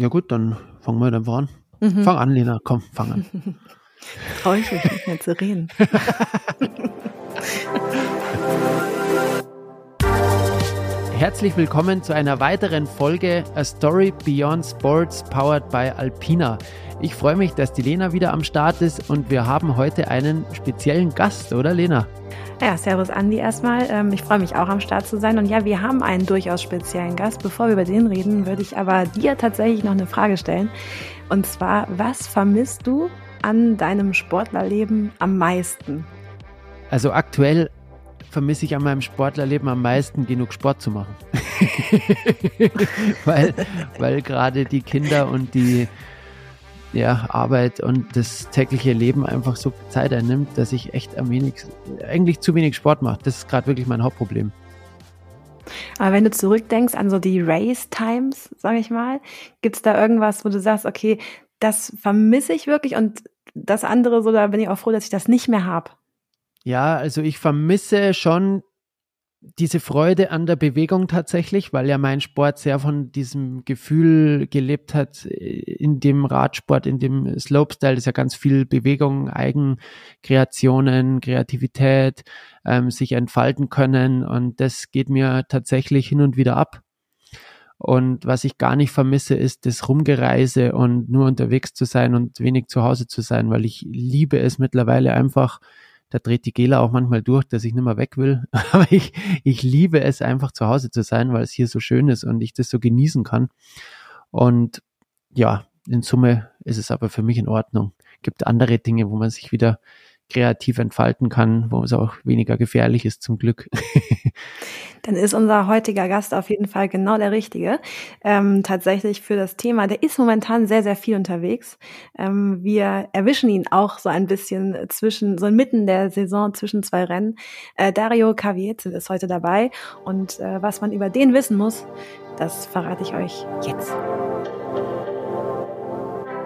Ja gut, dann fangen wir einfach an. Mhm. Fang an, Lena, komm, fang an. Traue ich mich nicht mehr zu reden. Herzlich willkommen zu einer weiteren Folge A Story Beyond Sports powered by Alpina. Ich freue mich, dass die Lena wieder am Start ist und wir haben heute einen speziellen Gast, oder Lena? Ja, servus Andi erstmal. Ähm, ich freue mich auch am Start zu sein. Und ja, wir haben einen durchaus speziellen Gast. Bevor wir über den reden, würde ich aber dir tatsächlich noch eine Frage stellen. Und zwar, was vermisst du an deinem Sportlerleben am meisten? Also aktuell vermisse ich an meinem Sportlerleben am meisten, genug Sport zu machen. weil weil gerade die Kinder und die ja, Arbeit und das tägliche Leben einfach so Zeit einnimmt, dass ich echt am wenigsten, eigentlich zu wenig Sport mache. Das ist gerade wirklich mein Hauptproblem. Aber wenn du zurückdenkst an so die Race Times, sage ich mal, gibt es da irgendwas, wo du sagst, okay, das vermisse ich wirklich und das andere, so da bin ich auch froh, dass ich das nicht mehr habe. Ja, also ich vermisse schon diese Freude an der Bewegung tatsächlich, weil ja mein Sport sehr von diesem Gefühl gelebt hat, in dem Radsport, in dem Slopestyle ist ja ganz viel Bewegung, Eigenkreationen, Kreativität, ähm, sich entfalten können und das geht mir tatsächlich hin und wieder ab. Und was ich gar nicht vermisse, ist das Rumgereise und nur unterwegs zu sein und wenig zu Hause zu sein, weil ich liebe es mittlerweile einfach, da dreht die Gela auch manchmal durch, dass ich nicht mehr weg will. Aber ich, ich liebe es einfach zu Hause zu sein, weil es hier so schön ist und ich das so genießen kann. Und ja, in Summe ist es aber für mich in Ordnung. Gibt andere Dinge, wo man sich wieder kreativ entfalten kann, wo es auch weniger gefährlich ist, zum Glück. Dann ist unser heutiger Gast auf jeden Fall genau der Richtige. Ähm, tatsächlich für das Thema. Der ist momentan sehr, sehr viel unterwegs. Ähm, wir erwischen ihn auch so ein bisschen zwischen, so inmitten der Saison zwischen zwei Rennen. Äh, Dario Cavietze ist heute dabei. Und äh, was man über den wissen muss, das verrate ich euch jetzt.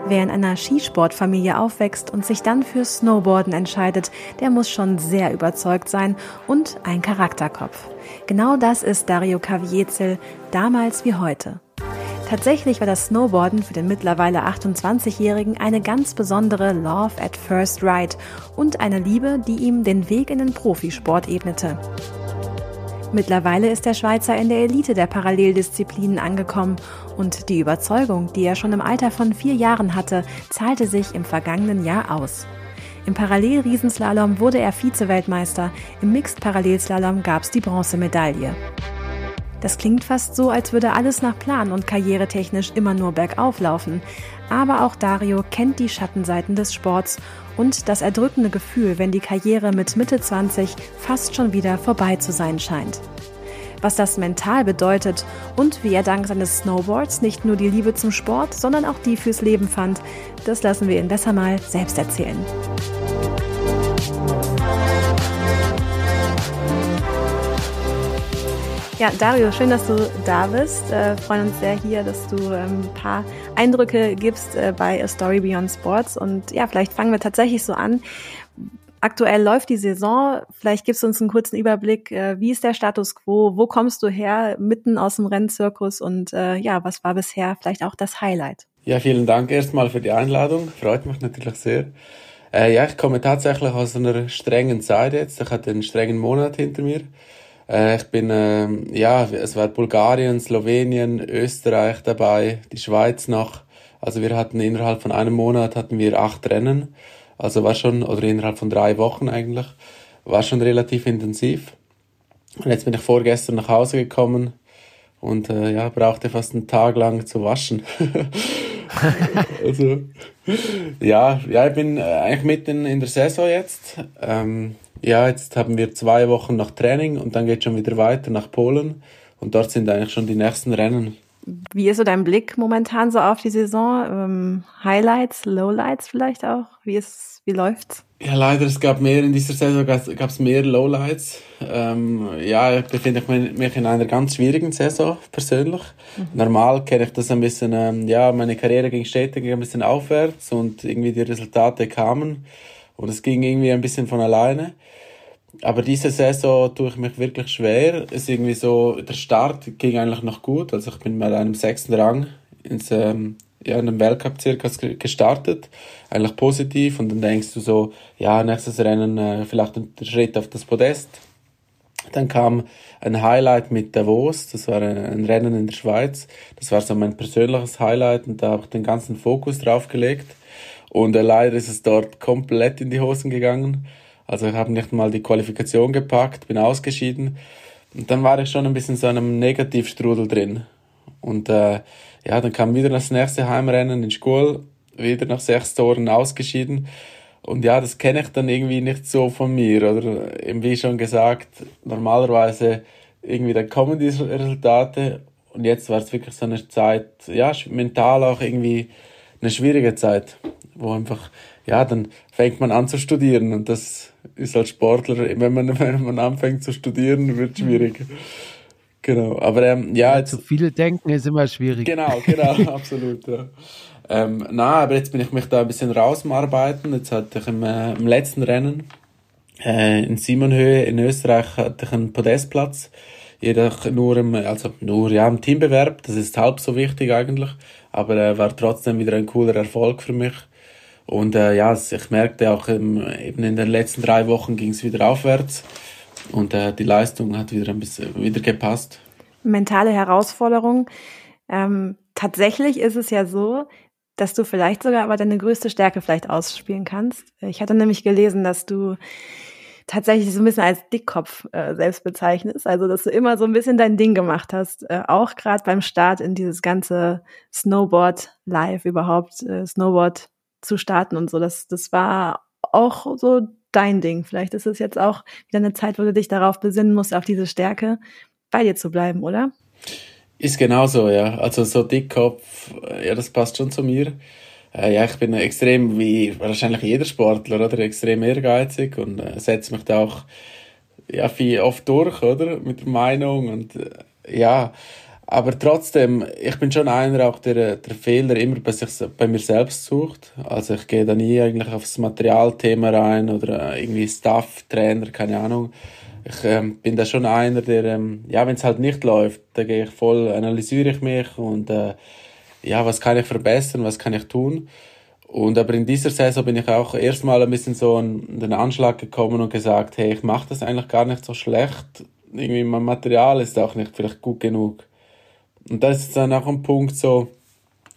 Wer in einer Skisportfamilie aufwächst und sich dann für Snowboarden entscheidet, der muss schon sehr überzeugt sein und ein Charakterkopf. Genau das ist Dario Kaviezel, damals wie heute. Tatsächlich war das Snowboarden für den mittlerweile 28-Jährigen eine ganz besondere Love at First Ride und eine Liebe, die ihm den Weg in den Profisport ebnete. Mittlerweile ist der Schweizer in der Elite der Paralleldisziplinen angekommen und die Überzeugung, die er schon im Alter von vier Jahren hatte, zahlte sich im vergangenen Jahr aus. Im Parallelriesenslalom wurde er Vize-Weltmeister, im Mixed-Parallelslalom gab es die Bronzemedaille. Das klingt fast so, als würde alles nach Plan und karrieretechnisch immer nur bergauf laufen. Aber auch Dario kennt die Schattenseiten des Sports und das erdrückende Gefühl, wenn die Karriere mit Mitte 20 fast schon wieder vorbei zu sein scheint. Was das mental bedeutet und wie er dank seines Snowboards nicht nur die Liebe zum Sport, sondern auch die fürs Leben fand, das lassen wir ihn besser mal selbst erzählen. Ja, Dario, schön, dass du da bist. Äh, freuen uns sehr hier, dass du ähm, ein paar Eindrücke gibst äh, bei A Story Beyond Sports. Und ja, vielleicht fangen wir tatsächlich so an. Aktuell läuft die Saison. Vielleicht gibst du uns einen kurzen Überblick. Äh, wie ist der Status quo? Wo kommst du her? Mitten aus dem Rennzirkus? Und ja, was war bisher vielleicht auch das Highlight? Ja, vielen Dank erstmal für die Einladung. Freut mich natürlich sehr. Äh, ja, ich komme tatsächlich aus einer strengen Zeit jetzt. Ich hatte einen strengen Monat hinter mir. Äh, ich bin, äh, ja, es war Bulgarien, Slowenien, Österreich dabei, die Schweiz noch. Also wir hatten innerhalb von einem Monat hatten wir acht Rennen. Also war schon, oder innerhalb von drei Wochen eigentlich, war schon relativ intensiv. Und jetzt bin ich vorgestern nach Hause gekommen und äh, ja, brauchte fast einen Tag lang zu waschen. also, ja, ja, ich bin äh, eigentlich mitten in der Saison jetzt. Ähm, ja, jetzt haben wir zwei Wochen nach Training und dann geht schon wieder weiter nach Polen und dort sind eigentlich schon die nächsten Rennen. Wie ist so dein Blick momentan so auf die Saison? Ähm, Highlights, Lowlights vielleicht auch? Wie ist, wie läuft's? Ja, leider, es gab mehr in dieser Saison, gab es mehr Lowlights. Ähm, ja, ich befinde mich in einer ganz schwierigen Saison, persönlich. Mhm. Normal kenne ich das ein bisschen, ähm, ja, meine Karriere ging stetig ein bisschen aufwärts und irgendwie die Resultate kamen und es ging irgendwie ein bisschen von alleine. Aber diese Saison tue ich mich wirklich schwer. Es ist irgendwie so, der Start ging eigentlich noch gut. Also ich bin mit einem sechsten Rang ins, ähm, ja, in den Weltcup-Zirkus gestartet, eigentlich positiv und dann denkst du so, ja, nächstes Rennen äh, vielleicht der Schritt auf das Podest. Dann kam ein Highlight mit Davos, das war ein, ein Rennen in der Schweiz, das war so mein persönliches Highlight und da habe ich den ganzen Fokus drauf gelegt und äh, leider ist es dort komplett in die Hosen gegangen. Also ich habe nicht mal die Qualifikation gepackt, bin ausgeschieden und dann war ich schon ein bisschen so in einem Negativstrudel drin. Und äh, ja, dann kam wieder das nächste Heimrennen in Schule, wieder nach sechs Toren ausgeschieden. Und ja, das kenne ich dann irgendwie nicht so von mir, oder? Eben wie schon gesagt, normalerweise irgendwie dann kommen diese Resultate und jetzt war es wirklich so eine Zeit, ja, mental auch irgendwie eine schwierige Zeit, wo einfach, ja, dann fängt man an zu studieren und das ist als Sportler, wenn man, wenn man anfängt zu studieren, wird schwierig. Genau, aber ähm, ja, jetzt, zu viel denken ist immer schwierig. Genau, genau, absolut. Ja. Ähm, na, aber jetzt bin ich mich da ein bisschen rausmarbeiten. Jetzt hatte ich im, äh, im letzten Rennen äh, in Simonhöhe in Österreich hatte ich einen Podestplatz. Jedoch nur im, also nur ja im Teambewerb. Das ist halb so wichtig eigentlich, aber äh, war trotzdem wieder ein cooler Erfolg für mich. Und äh, ja, ich merkte auch im, eben in den letzten drei Wochen ging es wieder aufwärts. Und äh, die Leistung hat wieder ein bisschen wieder gepasst. Mentale Herausforderung. Ähm, tatsächlich ist es ja so, dass du vielleicht sogar aber deine größte Stärke vielleicht ausspielen kannst. Ich hatte nämlich gelesen, dass du tatsächlich so ein bisschen als Dickkopf äh, selbst bezeichnest. Also, dass du immer so ein bisschen dein Ding gemacht hast. Äh, auch gerade beim Start in dieses ganze Snowboard live überhaupt, äh, Snowboard zu starten und so. Das, das war auch so dein Ding. Vielleicht ist es jetzt auch wieder eine Zeit, wo du dich darauf besinnen musst, auf diese Stärke bei dir zu bleiben, oder? Ist genauso, ja. Also so Dickkopf, ja, das passt schon zu mir. Äh, ja, ich bin extrem, wie wahrscheinlich jeder Sportler, oder? Extrem ehrgeizig und äh, setze mich da auch ja, viel oft durch, oder? Mit der Meinung und äh, ja, aber trotzdem, ich bin schon einer auch, der, der Fehler immer bei, sich, bei mir selbst sucht. Also ich gehe da nie eigentlich aufs Materialthema rein oder äh, irgendwie Staff, Trainer, keine Ahnung. Ich ähm, bin da schon einer, der, ähm, ja, wenn es halt nicht läuft, da gehe ich voll, analysiere ich mich und äh, ja, was kann ich verbessern, was kann ich tun. Und aber in dieser Saison bin ich auch erstmal ein bisschen so an den Anschlag gekommen und gesagt, hey, ich mache das eigentlich gar nicht so schlecht. Irgendwie mein Material ist auch nicht vielleicht gut genug. Und das ist dann auch ein Punkt so,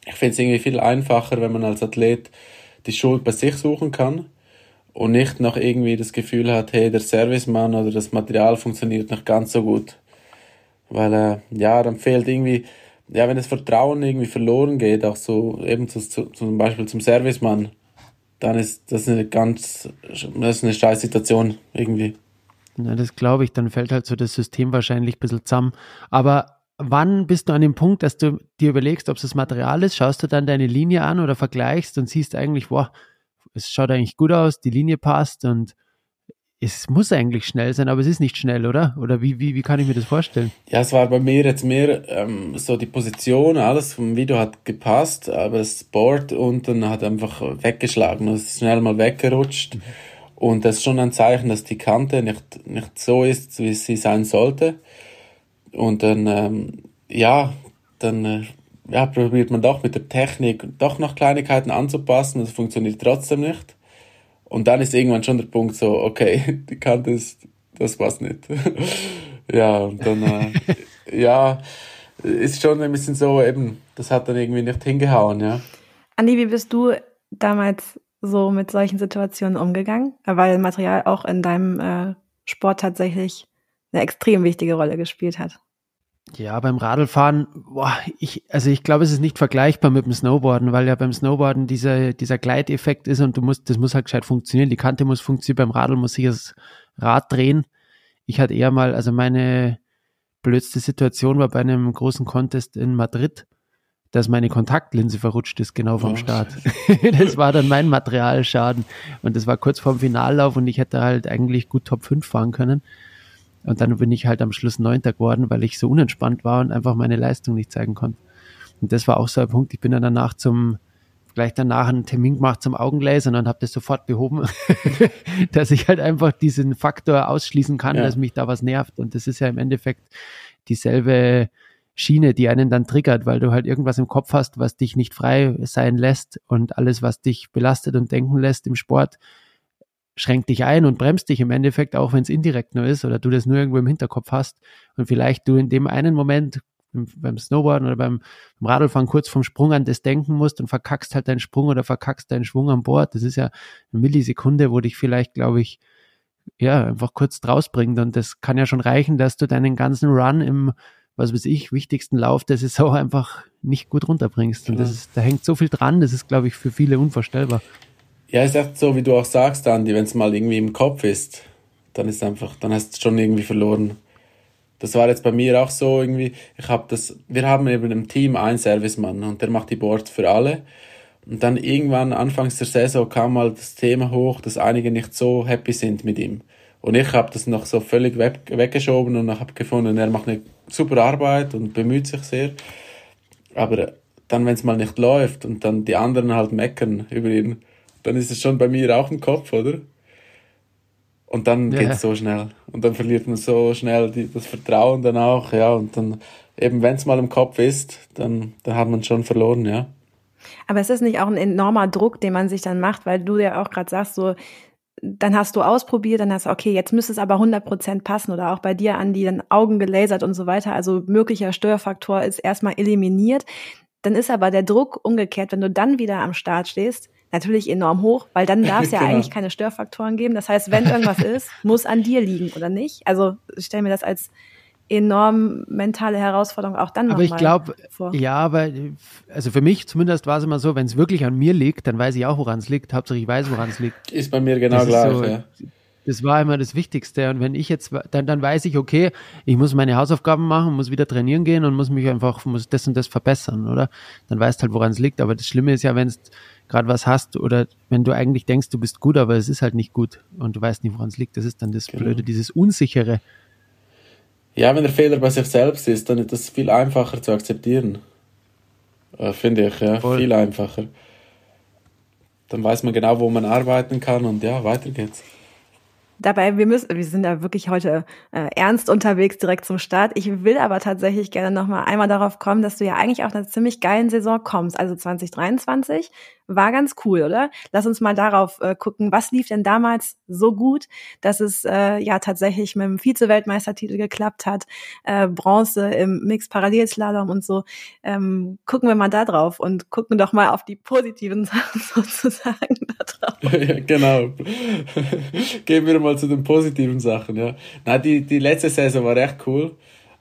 ich finde es irgendwie viel einfacher, wenn man als Athlet die Schuld bei sich suchen kann und nicht noch irgendwie das Gefühl hat, hey, der Servicemann oder das Material funktioniert nicht ganz so gut. Weil, äh, ja, dann fehlt irgendwie, ja, wenn das Vertrauen irgendwie verloren geht, auch so eben zu, zu, zum Beispiel zum Servicemann, dann ist das eine ganz, das ist eine scheiß Situation irgendwie. Na, das glaube ich, dann fällt halt so das System wahrscheinlich ein bisschen zusammen. Aber wann bist du an dem Punkt, dass du dir überlegst, ob es das Material ist? Schaust du dann deine Linie an oder vergleichst und siehst eigentlich, boah, es schaut eigentlich gut aus, die Linie passt und es muss eigentlich schnell sein, aber es ist nicht schnell, oder? Oder wie, wie, wie kann ich mir das vorstellen? Ja, es war bei mir jetzt mehr ähm, so die Position, alles vom Video hat gepasst, aber das Board unten hat einfach weggeschlagen und es ist schnell mal weggerutscht. Mhm. Und das ist schon ein Zeichen, dass die Kante nicht, nicht so ist, wie sie sein sollte. Und dann, ähm, ja, dann äh, ja, probiert man doch mit der Technik doch noch Kleinigkeiten anzupassen es funktioniert trotzdem nicht. Und dann ist irgendwann schon der Punkt so, okay, die Kante ist, das passt nicht. ja, und dann, äh, ja, ist schon ein bisschen so eben, das hat dann irgendwie nicht hingehauen, ja. Andi, wie bist du damals so mit solchen Situationen umgegangen? Weil Material auch in deinem äh, Sport tatsächlich eine extrem wichtige Rolle gespielt hat. Ja, beim Radlfahren, boah, ich, also ich glaube, es ist nicht vergleichbar mit dem Snowboarden, weil ja beim Snowboarden dieser, dieser Gleiteffekt ist und du musst, das muss halt gescheit funktionieren. Die Kante muss funktionieren, beim Radl muss sich das Rad drehen. Ich hatte eher mal, also meine blödste Situation war bei einem großen Contest in Madrid, dass meine Kontaktlinse verrutscht ist, genau vom oh, Start. das war dann mein Materialschaden. Und das war kurz vorm Finallauf und ich hätte halt eigentlich gut Top 5 fahren können. Und dann bin ich halt am Schluss Neunter geworden, weil ich so unentspannt war und einfach meine Leistung nicht zeigen konnte. Und das war auch so ein Punkt. Ich bin dann danach zum, gleich danach einen Termin gemacht zum Augenlasern und habe das sofort behoben, dass ich halt einfach diesen Faktor ausschließen kann, ja. dass mich da was nervt. Und das ist ja im Endeffekt dieselbe Schiene, die einen dann triggert, weil du halt irgendwas im Kopf hast, was dich nicht frei sein lässt und alles, was dich belastet und denken lässt im Sport, schränkt dich ein und bremst dich im Endeffekt, auch wenn es indirekt nur ist oder du das nur irgendwo im Hinterkopf hast und vielleicht du in dem einen Moment beim Snowboarden oder beim, beim Radlfahren kurz vom Sprung an das denken musst und verkackst halt deinen Sprung oder verkackst deinen Schwung an Bord. Das ist ja eine Millisekunde, wo dich vielleicht, glaube ich, ja, einfach kurz draus bringt. Und das kann ja schon reichen, dass du deinen ganzen Run im, was weiß ich, wichtigsten Lauf der Saison einfach nicht gut runterbringst. Und das ist, da hängt so viel dran, das ist, glaube ich, für viele unvorstellbar. Ja, ist echt so, wie du auch sagst, Andi, wenn es mal irgendwie im Kopf ist, dann ist einfach, dann hast du schon irgendwie verloren. Das war jetzt bei mir auch so irgendwie. Ich habe das, wir haben eben im Team einen Servicemann und der macht die Boards für alle. Und dann irgendwann anfangs der Saison kam mal das Thema hoch, dass einige nicht so happy sind mit ihm. Und ich habe das noch so völlig weg, weggeschoben und habe gefunden, er macht eine super Arbeit und bemüht sich sehr. Aber dann, wenn es mal nicht läuft und dann die anderen halt meckern über ihn, dann ist es schon bei mir auch im Kopf, oder? Und dann ja. geht es so schnell. Und dann verliert man so schnell die, das Vertrauen dann auch, ja. Und dann, eben wenn es mal im Kopf ist, dann, dann hat man schon verloren, ja. Aber es ist nicht auch ein enormer Druck, den man sich dann macht, weil du ja auch gerade sagst, so, dann hast du ausprobiert, dann hast du, okay, jetzt müsste es aber 100 Prozent passen oder auch bei dir an die dann Augen gelasert und so weiter. Also möglicher Störfaktor ist erstmal eliminiert. Dann ist aber der Druck umgekehrt, wenn du dann wieder am Start stehst, natürlich enorm hoch, weil dann darf es ja genau. eigentlich keine Störfaktoren geben. Das heißt, wenn irgendwas ist, muss an dir liegen oder nicht. Also ich stelle mir das als enorm mentale Herausforderung auch dann Aber ich glaube, ja, aber also für mich zumindest war es immer so, wenn es wirklich an mir liegt, dann weiß ich auch, woran es liegt. Hauptsache ich weiß, woran es liegt. Ist bei mir genau gleich, so, ja. Das war immer das Wichtigste. Und wenn ich jetzt, dann, dann weiß ich, okay, ich muss meine Hausaufgaben machen, muss wieder trainieren gehen und muss mich einfach, muss das und das verbessern, oder? Dann weißt halt, woran es liegt. Aber das Schlimme ist ja, wenn es gerade was hast oder wenn du eigentlich denkst, du bist gut, aber es ist halt nicht gut und du weißt nicht, woran es liegt. Das ist dann das genau. Blöde, dieses Unsichere. Ja, wenn der Fehler bei sich selbst ist, dann ist das viel einfacher zu akzeptieren. Äh, Finde ich, ja. Voll. Viel einfacher. Dann weiß man genau, wo man arbeiten kann und ja, weiter geht's. Dabei, wir müssen, wir sind da wirklich heute äh, ernst unterwegs direkt zum Start. Ich will aber tatsächlich gerne noch mal einmal darauf kommen, dass du ja eigentlich auch einer ziemlich geilen Saison kommst, also 2023 war ganz cool, oder? Lass uns mal darauf äh, gucken, was lief denn damals so gut, dass es äh, ja tatsächlich mit dem Vize-Weltmeistertitel geklappt hat, äh, Bronze im Mix-Parallelslalom und so. Ähm, gucken wir mal da drauf und gucken doch mal auf die positiven Sachen sozusagen da drauf. Ja, genau. Gehen wir mal zu den positiven Sachen, ja. Na, die, die letzte Saison war echt cool.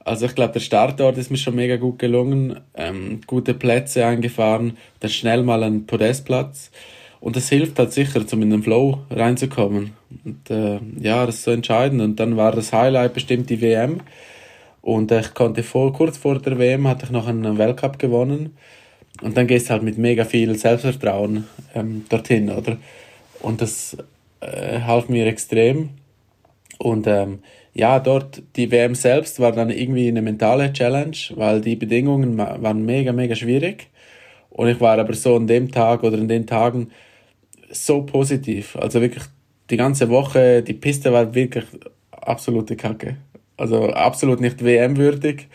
Also ich glaube, der Startort ist mir schon mega gut gelungen. Ähm, gute Plätze eingefahren, dann schnell mal ein Podestplatz. Und das hilft halt sicher, um in den Flow reinzukommen. Und äh, ja, das ist so entscheidend. Und dann war das Highlight bestimmt die WM. Und ich konnte vor, kurz vor der WM hatte ich noch einen Weltcup gewonnen. Und dann gehst du halt mit mega viel Selbstvertrauen ähm, dorthin, oder? Und das äh, half mir extrem. Und ähm, ja, dort, die WM selbst war dann irgendwie eine mentale Challenge, weil die Bedingungen waren mega, mega schwierig. Und ich war aber so an dem Tag oder in den Tagen so positiv. Also wirklich die ganze Woche, die Piste war wirklich absolute Kacke. Also absolut nicht WM-würdig.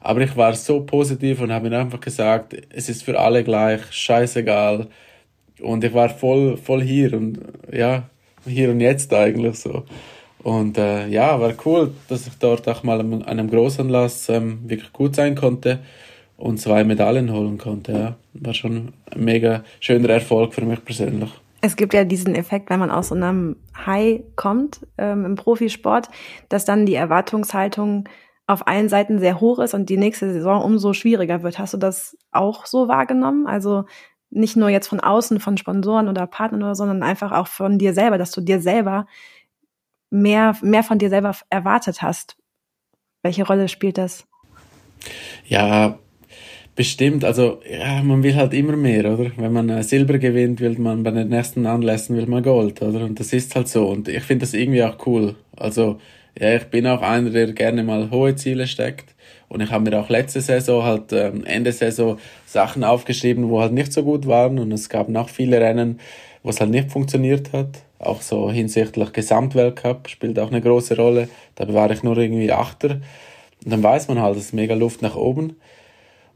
Aber ich war so positiv und habe mir einfach gesagt, es ist für alle gleich, scheißegal. Und ich war voll, voll hier und ja, hier und jetzt eigentlich so. Und äh, ja, war cool, dass ich dort auch mal an einem Großanlass ähm, wirklich gut sein konnte und zwei Medaillen holen konnte. Ja. War schon ein mega schöner Erfolg für mich persönlich. Es gibt ja diesen Effekt, wenn man aus so einem High kommt ähm, im Profisport, dass dann die Erwartungshaltung auf allen Seiten sehr hoch ist und die nächste Saison umso schwieriger wird. Hast du das auch so wahrgenommen? Also nicht nur jetzt von außen, von Sponsoren oder Partnern oder, sondern einfach auch von dir selber, dass du dir selber mehr, mehr von dir selber erwartet hast. Welche Rolle spielt das? Ja, bestimmt. Also, ja, man will halt immer mehr, oder? Wenn man äh, Silber gewinnt, will man bei den nächsten Anlässen will man Gold, oder? Und das ist halt so. Und ich finde das irgendwie auch cool. Also, ja, ich bin auch einer, der gerne mal hohe Ziele steckt. Und ich habe mir auch letzte Saison halt ähm, Ende Saison Sachen aufgeschrieben, wo halt nicht so gut waren. Und es gab noch viele Rennen, wo es halt nicht funktioniert hat. Auch so hinsichtlich Gesamtweltcup spielt auch eine große Rolle. Da war ich nur irgendwie Achter. Und dann weiß man halt, es ist mega Luft nach oben.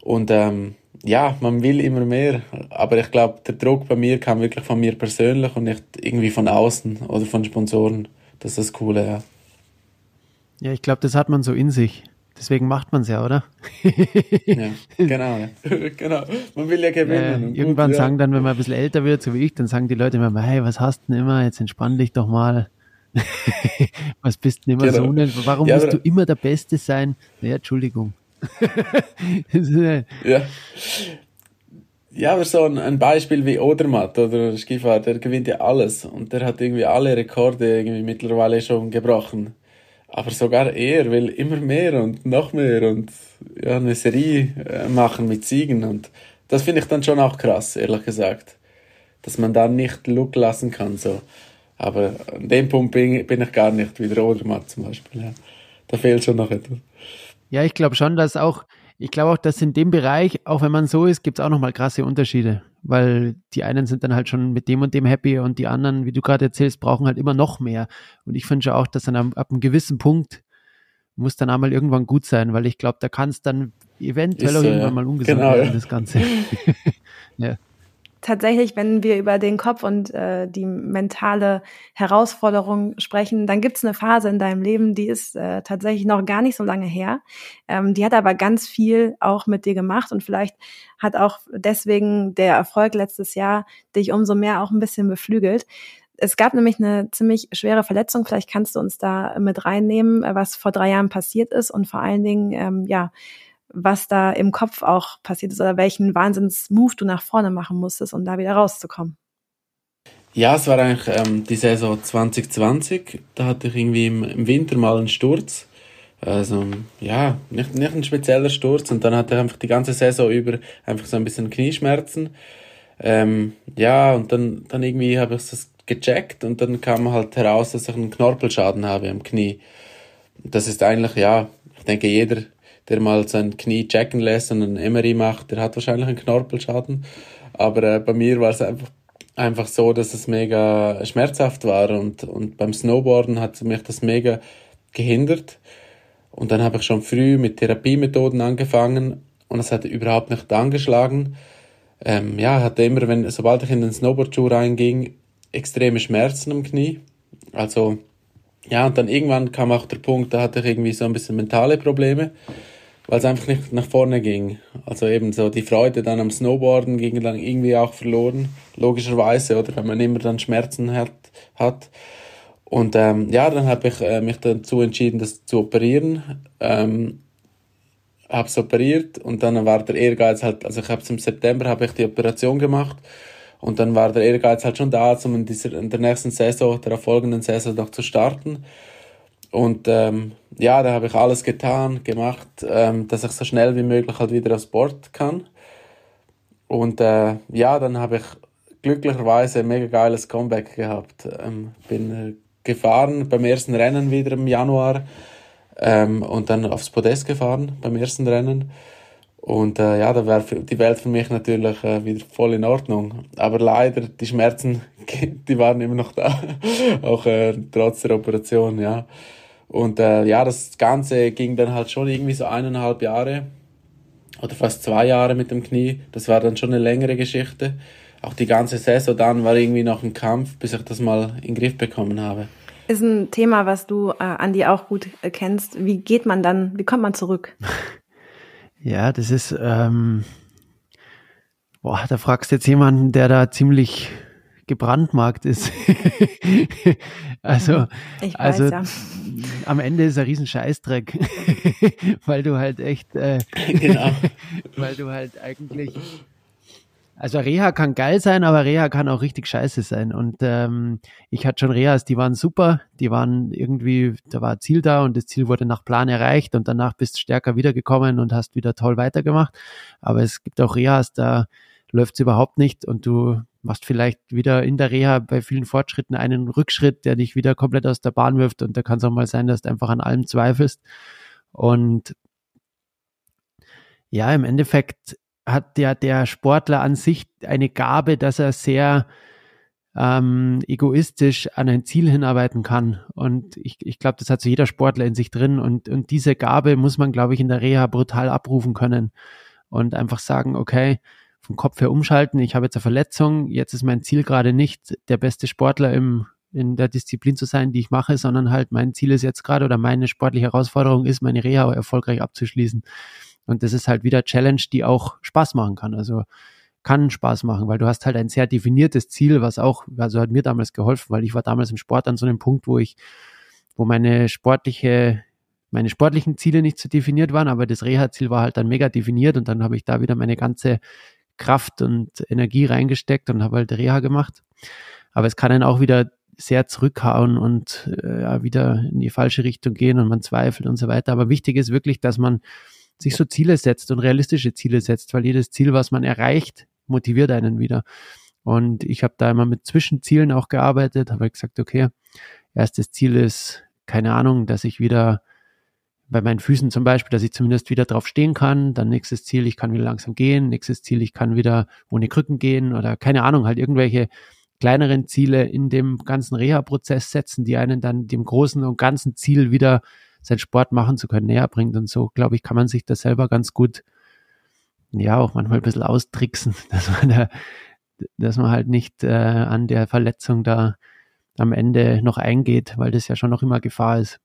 Und ähm, ja, man will immer mehr. Aber ich glaube, der Druck bei mir kam wirklich von mir persönlich und nicht irgendwie von außen oder von Sponsoren. Das ist das Coole, ja. Ja, ich glaube, das hat man so in sich. Deswegen macht man es ja, oder? ja, genau, ja. genau. Man will ja gewinnen. Äh, irgendwann gut, sagen dann, wenn man ein bisschen älter wird, so wie ich, dann sagen die Leute immer, hey, was hast du denn immer? Jetzt entspann dich doch mal. was bist du denn immer genau. so? Warum ja, musst du immer der Beste sein? Naja, Entschuldigung. ja. Ja, aber so ein, ein Beispiel wie Odermatt oder Skifahrer, der gewinnt ja alles und der hat irgendwie alle Rekorde irgendwie mittlerweile schon gebrochen. Aber sogar er will immer mehr und noch mehr und ja, eine Serie äh, machen mit Siegen und das finde ich dann schon auch krass, ehrlich gesagt. Dass man da nicht Look lassen kann, so. Aber an dem Punkt bin, bin ich gar nicht wie der Odermatt zum Beispiel, ja. Da fehlt schon noch etwas. Ja, ich glaube schon, dass auch, ich glaube auch, dass in dem Bereich, auch wenn man so ist, gibt es auch nochmal krasse Unterschiede. Weil die einen sind dann halt schon mit dem und dem happy und die anderen, wie du gerade erzählst, brauchen halt immer noch mehr. Und ich finde auch, dass dann ab, ab einem gewissen Punkt muss dann einmal irgendwann gut sein, weil ich glaube, da kann es dann eventuell ist, auch irgendwann ja. mal ungesund genau, werden, das Ganze. ja tatsächlich, wenn wir über den Kopf und äh, die mentale Herausforderung sprechen, dann gibt es eine Phase in deinem Leben, die ist äh, tatsächlich noch gar nicht so lange her. Ähm, die hat aber ganz viel auch mit dir gemacht und vielleicht hat auch deswegen der Erfolg letztes Jahr dich umso mehr auch ein bisschen beflügelt. Es gab nämlich eine ziemlich schwere Verletzung. Vielleicht kannst du uns da mit reinnehmen, was vor drei Jahren passiert ist und vor allen Dingen, ähm, ja, was da im Kopf auch passiert ist oder welchen Wahnsinns-Move du nach vorne machen musstest, um da wieder rauszukommen. Ja, es war eigentlich ähm, die Saison 2020. Da hatte ich irgendwie im, im Winter mal einen Sturz. Also, ja, nicht, nicht ein spezieller Sturz. Und dann hatte ich einfach die ganze Saison über einfach so ein bisschen Knieschmerzen. Ähm, ja, und dann, dann irgendwie habe ich das gecheckt und dann kam halt heraus, dass ich einen Knorpelschaden habe am Knie. Das ist eigentlich, ja, ich denke, jeder der mal sein Knie checken lässt und einen Emery macht, der hat wahrscheinlich einen Knorpelschaden. Aber äh, bei mir war es einfach, einfach so, dass es mega schmerzhaft war und, und beim Snowboarden hat mich das mega gehindert. Und dann habe ich schon früh mit Therapiemethoden angefangen und es hat überhaupt nicht angeschlagen. Ähm, ja, hatte immer, wenn, sobald ich in den Snowboardschuh reinging, extreme Schmerzen am Knie. Also, ja, und dann irgendwann kam auch der Punkt, da hatte ich irgendwie so ein bisschen mentale Probleme weil es einfach nicht nach vorne ging. Also eben so die Freude dann am Snowboarden ging dann irgendwie auch verloren, logischerweise, oder wenn man immer dann Schmerzen hat. hat. Und ähm, ja, dann habe ich äh, mich dazu entschieden, das zu operieren. Ähm, habe es operiert und dann war der Ehrgeiz halt, also ich habe im September habe ich die Operation gemacht und dann war der Ehrgeiz halt schon da, um in, dieser, in der nächsten Saison, der folgenden Saison noch zu starten. Und ähm, ja, da habe ich alles getan, gemacht, ähm, dass ich so schnell wie möglich halt wieder aufs Board kann. Und äh, ja, dann habe ich glücklicherweise ein mega geiles Comeback gehabt. Ähm, bin äh, gefahren beim ersten Rennen wieder im Januar ähm, und dann aufs Podest gefahren beim ersten Rennen. Und äh, ja, da wäre die Welt für mich natürlich äh, wieder voll in Ordnung. Aber leider, die Schmerzen, die waren immer noch da, auch äh, trotz der Operation, ja. Und äh, ja, das Ganze ging dann halt schon irgendwie so eineinhalb Jahre oder fast zwei Jahre mit dem Knie. Das war dann schon eine längere Geschichte. Auch die ganze Saison dann war irgendwie noch ein Kampf, bis ich das mal in den Griff bekommen habe. Ist ein Thema, was du, äh, Andi, auch gut äh, kennst. Wie geht man dann, wie kommt man zurück? Ja, das ist, ähm, boah, da fragst du jetzt jemanden, der da ziemlich gebrandmarkt ist. also, weiß, also ja. am Ende ist ein riesen Scheißdreck, weil du halt echt, äh, genau. weil du halt eigentlich, also Reha kann geil sein, aber Reha kann auch richtig scheiße sein. Und ähm, ich hatte schon Rehas, die waren super, die waren irgendwie, da war ein Ziel da und das Ziel wurde nach Plan erreicht und danach bist du stärker wiedergekommen und hast wieder toll weitergemacht. Aber es gibt auch Rehas, da läuft es überhaupt nicht und du machst vielleicht wieder in der Reha bei vielen Fortschritten einen Rückschritt, der dich wieder komplett aus der Bahn wirft und da kann es auch mal sein, dass du einfach an allem zweifelst. Und ja, im Endeffekt hat ja der Sportler an sich eine Gabe, dass er sehr ähm, egoistisch an ein Ziel hinarbeiten kann. Und ich, ich glaube, das hat so jeder Sportler in sich drin. Und, und diese Gabe muss man, glaube ich, in der Reha brutal abrufen können. Und einfach sagen, okay, vom Kopf her umschalten, ich habe jetzt eine Verletzung, jetzt ist mein Ziel gerade nicht, der beste Sportler im, in der Disziplin zu sein, die ich mache, sondern halt mein Ziel ist jetzt gerade oder meine sportliche Herausforderung ist, meine Reha erfolgreich abzuschließen. Und das ist halt wieder Challenge, die auch Spaß machen kann. Also kann Spaß machen, weil du hast halt ein sehr definiertes Ziel, was auch, also hat mir damals geholfen, weil ich war damals im Sport an so einem Punkt, wo ich, wo meine sportliche, meine sportlichen Ziele nicht so definiert waren, aber das Reha-Ziel war halt dann mega definiert und dann habe ich da wieder meine ganze Kraft und Energie reingesteckt und habe halt Reha gemacht. Aber es kann dann auch wieder sehr zurückhauen und äh, wieder in die falsche Richtung gehen und man zweifelt und so weiter. Aber wichtig ist wirklich, dass man sich so Ziele setzt und realistische Ziele setzt, weil jedes Ziel, was man erreicht, motiviert einen wieder. Und ich habe da immer mit Zwischenzielen auch gearbeitet, habe gesagt, okay, erstes Ziel ist, keine Ahnung, dass ich wieder bei meinen Füßen zum Beispiel, dass ich zumindest wieder drauf stehen kann. Dann nächstes Ziel, ich kann wieder langsam gehen. Nächstes Ziel, ich kann wieder ohne Krücken gehen oder keine Ahnung, halt irgendwelche kleineren Ziele in dem ganzen Reha-Prozess setzen, die einen dann dem großen und ganzen Ziel wieder sein Sport machen zu können näher bringt. Und so, glaube ich, kann man sich das selber ganz gut ja auch manchmal ein bisschen austricksen, dass man da, dass man halt nicht äh, an der Verletzung da am Ende noch eingeht, weil das ja schon noch immer Gefahr ist.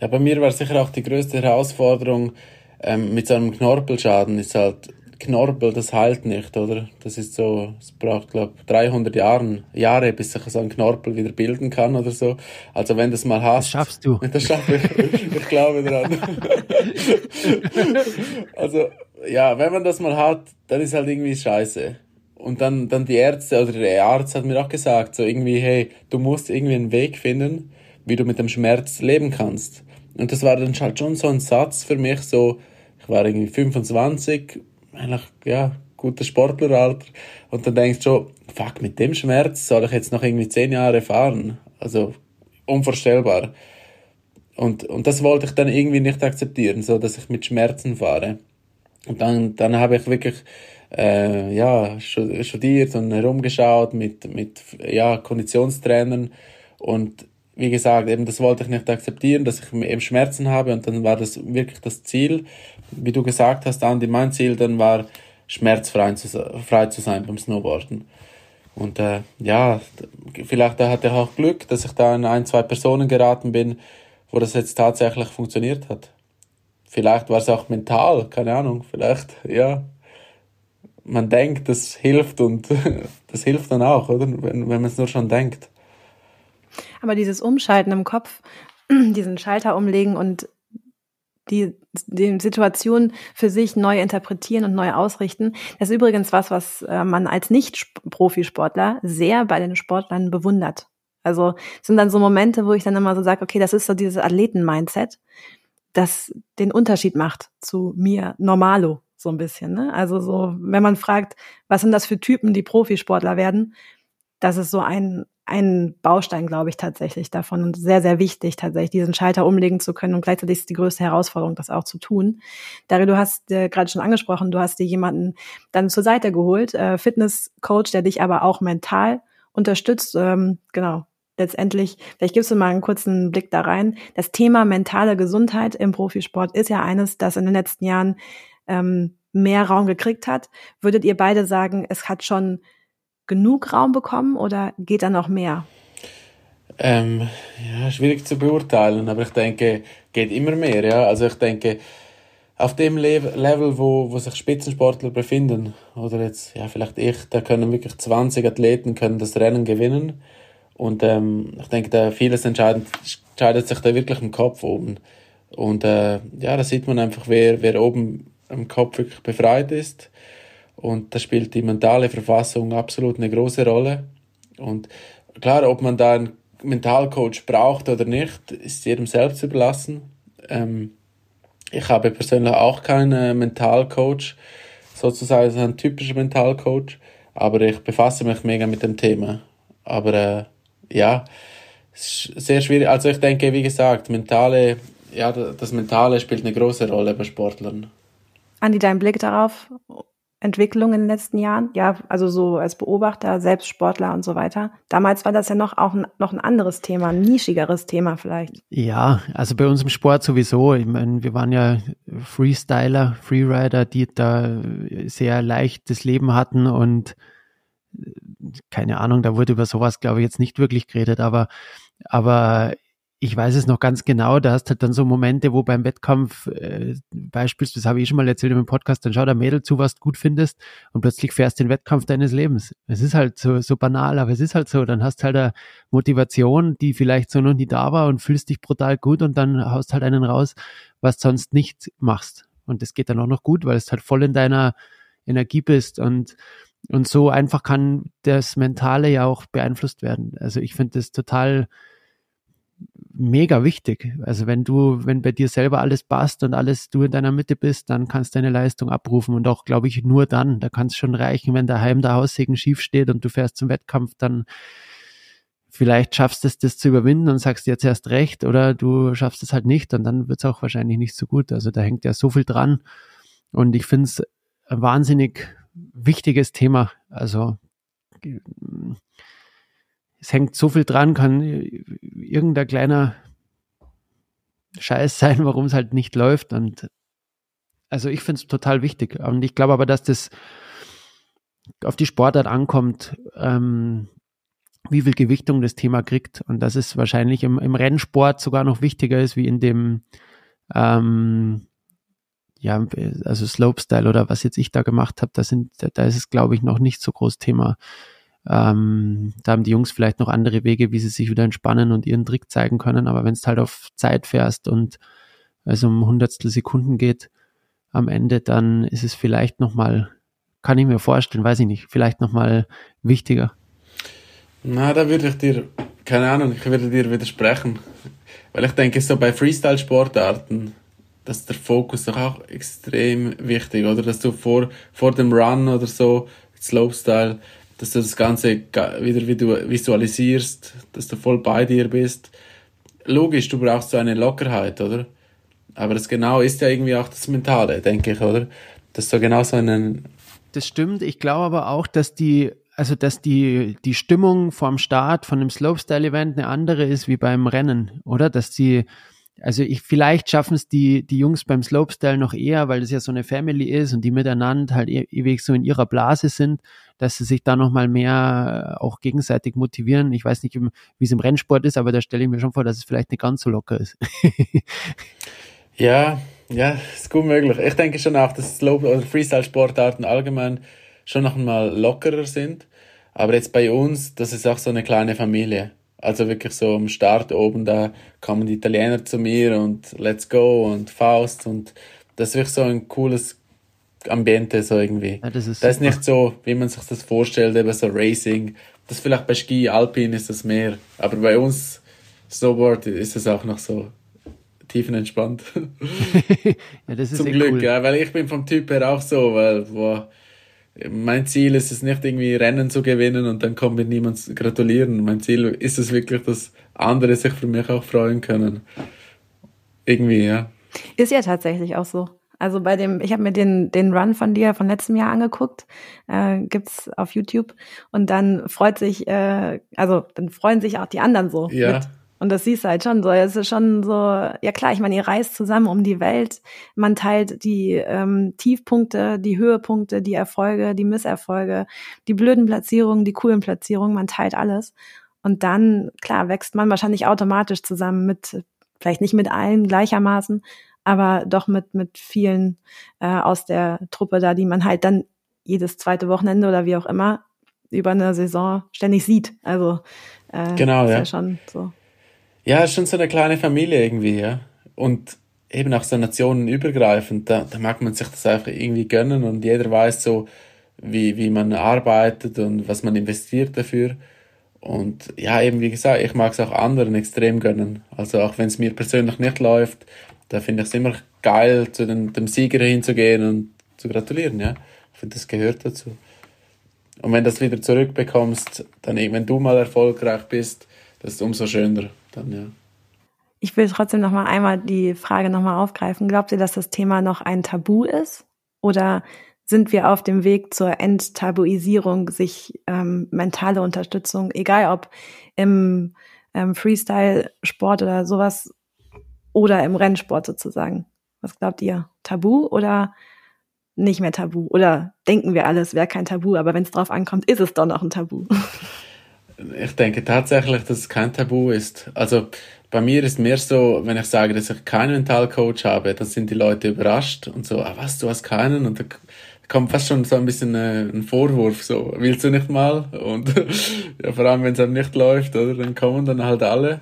Ja, bei mir war sicher auch die größte Herausforderung ähm, mit so einem Knorpelschaden ist halt Knorpel, das heilt nicht, oder? Das ist so, es braucht, glaube 300 Jahren, Jahre, bis sich so ein Knorpel wieder bilden kann oder so. Also wenn du es mal hast. Das schaffst du. Das schaffe ich. ich glaube dran. also, ja, wenn man das mal hat, dann ist halt irgendwie scheiße. Und dann, dann die Ärzte oder der Arzt hat mir auch gesagt, so irgendwie, hey, du musst irgendwie einen Weg finden, wie du mit dem Schmerz leben kannst. Und das war dann halt schon so ein Satz für mich, so, ich war irgendwie 25, eigentlich, ja, guter Sportleralter. Und dann denkst du schon, fuck, mit dem Schmerz soll ich jetzt noch irgendwie zehn Jahre fahren? Also, unvorstellbar. Und, und das wollte ich dann irgendwie nicht akzeptieren, so dass ich mit Schmerzen fahre. Und dann, dann habe ich wirklich äh, ja, studiert und herumgeschaut mit, mit ja, Konditionstrainern. Und wie gesagt, eben das wollte ich nicht akzeptieren, dass ich eben Schmerzen habe. Und dann war das wirklich das Ziel. Wie du gesagt hast, Andi, mein Ziel dann war, schmerzfrei zu, frei zu sein beim Snowboarden. Und äh, ja, vielleicht hatte ich auch Glück, dass ich da in ein, zwei Personen geraten bin, wo das jetzt tatsächlich funktioniert hat. Vielleicht war es auch mental, keine Ahnung, vielleicht, ja. Man denkt, das hilft und das hilft dann auch, oder? Wenn, wenn man es nur schon denkt. Aber dieses Umschalten im Kopf, diesen Schalter umlegen und die, die Situation für sich neu interpretieren und neu ausrichten. Das ist übrigens was, was äh, man als Nicht-Profisportler sehr bei den Sportlern bewundert. Also sind dann so Momente, wo ich dann immer so sage, okay, das ist so dieses Athleten-Mindset das den Unterschied macht zu mir Normalo so ein bisschen. Ne? Also so, wenn man fragt, was sind das für Typen, die Profisportler werden, das ist so ein, ein Baustein, glaube ich, tatsächlich davon und sehr, sehr wichtig, tatsächlich diesen Schalter umlegen zu können und gleichzeitig ist die größte Herausforderung, das auch zu tun. Dari, du hast äh, gerade schon angesprochen, du hast dir jemanden dann zur Seite geholt, äh, Fitnesscoach, der dich aber auch mental unterstützt. Ähm, genau, letztendlich, vielleicht gibst du mal einen kurzen Blick da rein. Das Thema mentale Gesundheit im Profisport ist ja eines, das in den letzten Jahren ähm, mehr Raum gekriegt hat. Würdet ihr beide sagen, es hat schon genug Raum bekommen oder geht da noch mehr? Ähm, ja, schwierig zu beurteilen, aber ich denke, geht immer mehr, ja. Also ich denke, auf dem Le Level, wo, wo sich Spitzensportler befinden, oder jetzt, ja, vielleicht ich, da können wirklich 20 Athleten können das Rennen gewinnen. Und ähm, ich denke, da vieles entscheidet, entscheidet sich da wirklich im Kopf oben. Und äh, ja, da sieht man einfach, wer, wer oben im Kopf wirklich befreit ist. Und da spielt die mentale Verfassung absolut eine große Rolle. Und klar, ob man da einen Mentalcoach braucht oder nicht, ist jedem selbst überlassen. Ähm, ich habe persönlich auch keinen Mentalcoach, sozusagen ein typischer Mentalcoach, aber ich befasse mich mega mit dem Thema. Aber äh, ja, sehr schwierig. Also ich denke, wie gesagt, mentale, ja, das Mentale spielt eine große Rolle bei Sportlern. Andi, dein Blick darauf? Entwicklung in den letzten Jahren? Ja, also so als Beobachter, selbst Sportler und so weiter. Damals war das ja noch auch ein, noch ein anderes Thema, ein nischigeres Thema vielleicht. Ja, also bei uns im Sport sowieso. Ich meine, wir waren ja Freestyler, Freerider, die da sehr leichtes Leben hatten und keine Ahnung, da wurde über sowas, glaube ich, jetzt nicht wirklich geredet, aber, aber ich weiß es noch ganz genau, da hast halt dann so Momente, wo beim Wettkampf, äh, beispielsweise, das habe ich eh schon mal erzählt im Podcast, dann schau der Mädel zu, was du gut findest und plötzlich fährst den Wettkampf deines Lebens. Es ist halt so, so banal, aber es ist halt so. Dann hast halt eine Motivation, die vielleicht so noch nie da war und fühlst dich brutal gut und dann haust halt einen raus, was sonst nicht machst. Und das geht dann auch noch gut, weil es halt voll in deiner Energie bist und und so einfach kann das Mentale ja auch beeinflusst werden. Also ich finde das total mega wichtig. Also wenn du, wenn bei dir selber alles passt und alles du in deiner Mitte bist, dann kannst du deine Leistung abrufen und auch, glaube ich, nur dann. Da kann es schon reichen, wenn daheim der Haussegen schief steht und du fährst zum Wettkampf, dann vielleicht schaffst du es, das zu überwinden und sagst jetzt erst recht oder du schaffst es halt nicht und dann wird es auch wahrscheinlich nicht so gut. Also da hängt ja so viel dran und ich finde es ein wahnsinnig wichtiges Thema. Also es hängt so viel dran, kann irgendein kleiner Scheiß sein, warum es halt nicht läuft. Und also ich finde es total wichtig. Und ich glaube aber, dass das auf die Sportart ankommt, ähm, wie viel Gewichtung das Thema kriegt. Und dass es wahrscheinlich im, im Rennsport sogar noch wichtiger ist, wie in dem ähm, ja, also Slopestyle oder was jetzt ich da gemacht habe, da sind, da ist es, glaube ich, noch nicht so groß Thema. Ähm, da haben die Jungs vielleicht noch andere Wege, wie sie sich wieder entspannen und ihren Trick zeigen können. Aber wenn es halt auf Zeit fährst und es um Hundertstel Sekunden geht am Ende, dann ist es vielleicht nochmal, kann ich mir vorstellen, weiß ich nicht, vielleicht nochmal wichtiger. Na, da würde ich dir, keine Ahnung, ich würde dir widersprechen. Weil ich denke, so bei Freestyle-Sportarten, dass der Fokus doch auch extrem wichtig, oder? Dass du vor, vor dem Run oder so, Slopestyle, dass du das Ganze wieder visualisierst, dass du voll bei dir bist. Logisch, du brauchst so eine Lockerheit, oder? Aber das genau ist ja irgendwie auch das Mentale, denke ich, oder? Das so genau so einen. Das stimmt. Ich glaube aber auch, dass die, also dass die, die Stimmung vorm Start von einem Slopestyle-Event eine andere ist wie beim Rennen, oder? Dass die, also ich, vielleicht schaffen es die, die Jungs beim Slopestyle noch eher, weil das ja so eine Family ist und die miteinander halt e-, ewig so in ihrer Blase sind, dass sie sich da nochmal mehr äh, auch gegenseitig motivieren. Ich weiß nicht, wie es im Rennsport ist, aber da stelle ich mir schon vor, dass es vielleicht nicht ganz so locker ist. ja, ja, ist gut möglich. Ich denke schon auch, dass Slope- oder Freestyle-Sportarten allgemein schon noch mal lockerer sind. Aber jetzt bei uns, das ist auch so eine kleine Familie. Also wirklich so am Start oben, da kommen die Italiener zu mir und Let's Go und Faust und das ist wirklich so ein cooles Ambiente so irgendwie. Ja, das, ist das ist nicht so, wie man sich das vorstellt, eben so Racing. Das vielleicht bei Ski, Alpin ist das mehr, aber bei uns Snowboard ist es auch noch so tiefenentspannt. ja, das ist Zum Glück, cool. ja, weil ich bin vom Typ her auch so, weil boah, mein Ziel ist es nicht irgendwie Rennen zu gewinnen und dann kommt mir niemand gratulieren. Mein Ziel ist es wirklich, dass andere sich für mich auch freuen können. Irgendwie, ja. Ist ja tatsächlich auch so. Also bei dem, ich habe mir den, den Run von dir von letztem Jahr angeguckt, äh, gibt's auf YouTube und dann freut sich, äh, also dann freuen sich auch die anderen so ja. mit. Und das siehst du halt schon so. Es ist schon so, ja klar, ich meine, ihr reist zusammen um die Welt. Man teilt die ähm, Tiefpunkte, die Höhepunkte, die Erfolge, die Misserfolge, die blöden Platzierungen, die coolen Platzierungen. Man teilt alles. Und dann, klar, wächst man wahrscheinlich automatisch zusammen mit, vielleicht nicht mit allen gleichermaßen, aber doch mit, mit vielen äh, aus der Truppe da, die man halt dann jedes zweite Wochenende oder wie auch immer über eine Saison ständig sieht. Also äh, genau, ist ja. ja schon so. Ja, ist schon so eine kleine Familie irgendwie, ja. Und eben auch so nationenübergreifend, da, da mag man sich das einfach irgendwie gönnen und jeder weiß so, wie, wie man arbeitet und was man investiert dafür. Und ja, eben wie gesagt, ich mag es auch anderen extrem gönnen. Also auch wenn es mir persönlich nicht läuft, da finde ich es immer geil, zu den, dem Sieger hinzugehen und zu gratulieren, ja. Ich finde, das gehört dazu. Und wenn du das wieder zurückbekommst, dann, wenn du mal erfolgreich bist, das ist umso schöner dann, ja. Ich will trotzdem noch mal einmal die Frage noch mal aufgreifen. Glaubt ihr, dass das Thema noch ein Tabu ist? Oder sind wir auf dem Weg zur Enttabuisierung, sich ähm, mentale Unterstützung, egal ob im ähm, Freestyle-Sport oder sowas oder im Rennsport sozusagen. Was glaubt ihr? Tabu oder nicht mehr Tabu? Oder denken wir alles wäre kein Tabu, aber wenn es drauf ankommt, ist es doch noch ein Tabu? Ich denke tatsächlich, dass es kein Tabu ist. Also bei mir ist mehr so, wenn ich sage, dass ich keinen Mentalcoach habe, dann sind die Leute überrascht und so, ah, was, du hast keinen? Und da kommt fast schon so ein bisschen äh, ein Vorwurf, so, willst du nicht mal? Und ja, vor allem, wenn es einem nicht läuft, oder, dann kommen dann halt alle.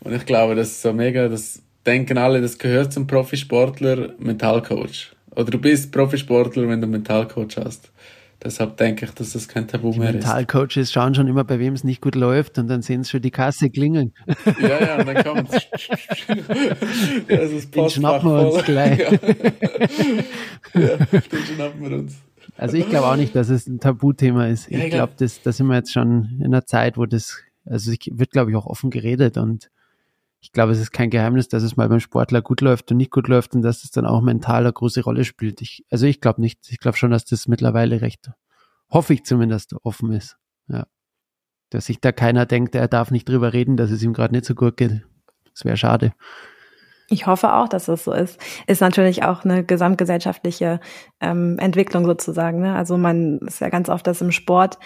Und ich glaube, das ist so mega, das denken alle, das gehört zum Profisportler, Mentalcoach. Oder du bist Profisportler, wenn du Mentalcoach hast. Deshalb denke ich, dass das kein Tabu die mehr ist. Mentalcoaches schauen schon immer, bei wem es nicht gut läuft und dann sehen sie schon die Kasse klingeln. Ja, ja, und dann kommt es. ja, den schnappen wir uns gleich. ja, den schnappen wir uns. Also ich glaube auch nicht, dass es ein Tabuthema ist. Ja, ich glaube, das, da sind wir jetzt schon in einer Zeit, wo das, also es wird, glaube ich, auch offen geredet und ich glaube, es ist kein Geheimnis, dass es mal beim Sportler gut läuft und nicht gut läuft und dass es dann auch mental eine große Rolle spielt. Ich, also ich glaube nicht. Ich glaube schon, dass das mittlerweile recht, hoffe ich zumindest, offen ist. Ja. Dass sich da keiner denkt, er darf nicht drüber reden, dass es ihm gerade nicht so gut geht. Das wäre schade. Ich hoffe auch, dass es so ist. Ist natürlich auch eine gesamtgesellschaftliche ähm, Entwicklung sozusagen. Ne? Also man ist ja ganz oft, dass im Sport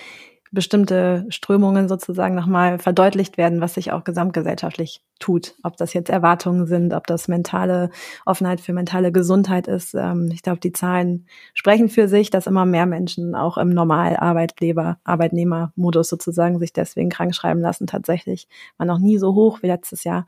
bestimmte Strömungen sozusagen nochmal verdeutlicht werden, was sich auch gesamtgesellschaftlich tut. Ob das jetzt Erwartungen sind, ob das mentale Offenheit für mentale Gesundheit ist. Ähm, ich glaube, die Zahlen sprechen für sich, dass immer mehr Menschen auch im Normalarbeitgeber, Arbeitnehmermodus sozusagen sich deswegen krank schreiben lassen. Tatsächlich war noch nie so hoch wie letztes Jahr.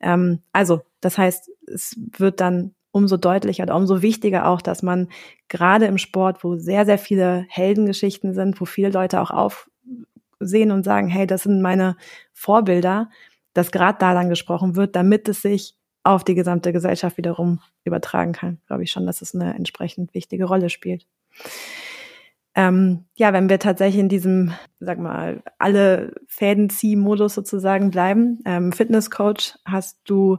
Ähm, also, das heißt, es wird dann umso deutlicher oder umso wichtiger auch, dass man gerade im Sport, wo sehr, sehr viele Heldengeschichten sind, wo viele Leute auch aufsehen und sagen, hey, das sind meine Vorbilder, dass gerade da dann gesprochen wird, damit es sich auf die gesamte Gesellschaft wiederum übertragen kann. Glaube ich schon, dass es eine entsprechend wichtige Rolle spielt. Ähm, ja, wenn wir tatsächlich in diesem, sag mal, alle Fäden ziehen Modus sozusagen bleiben, ähm, Fitnesscoach, hast du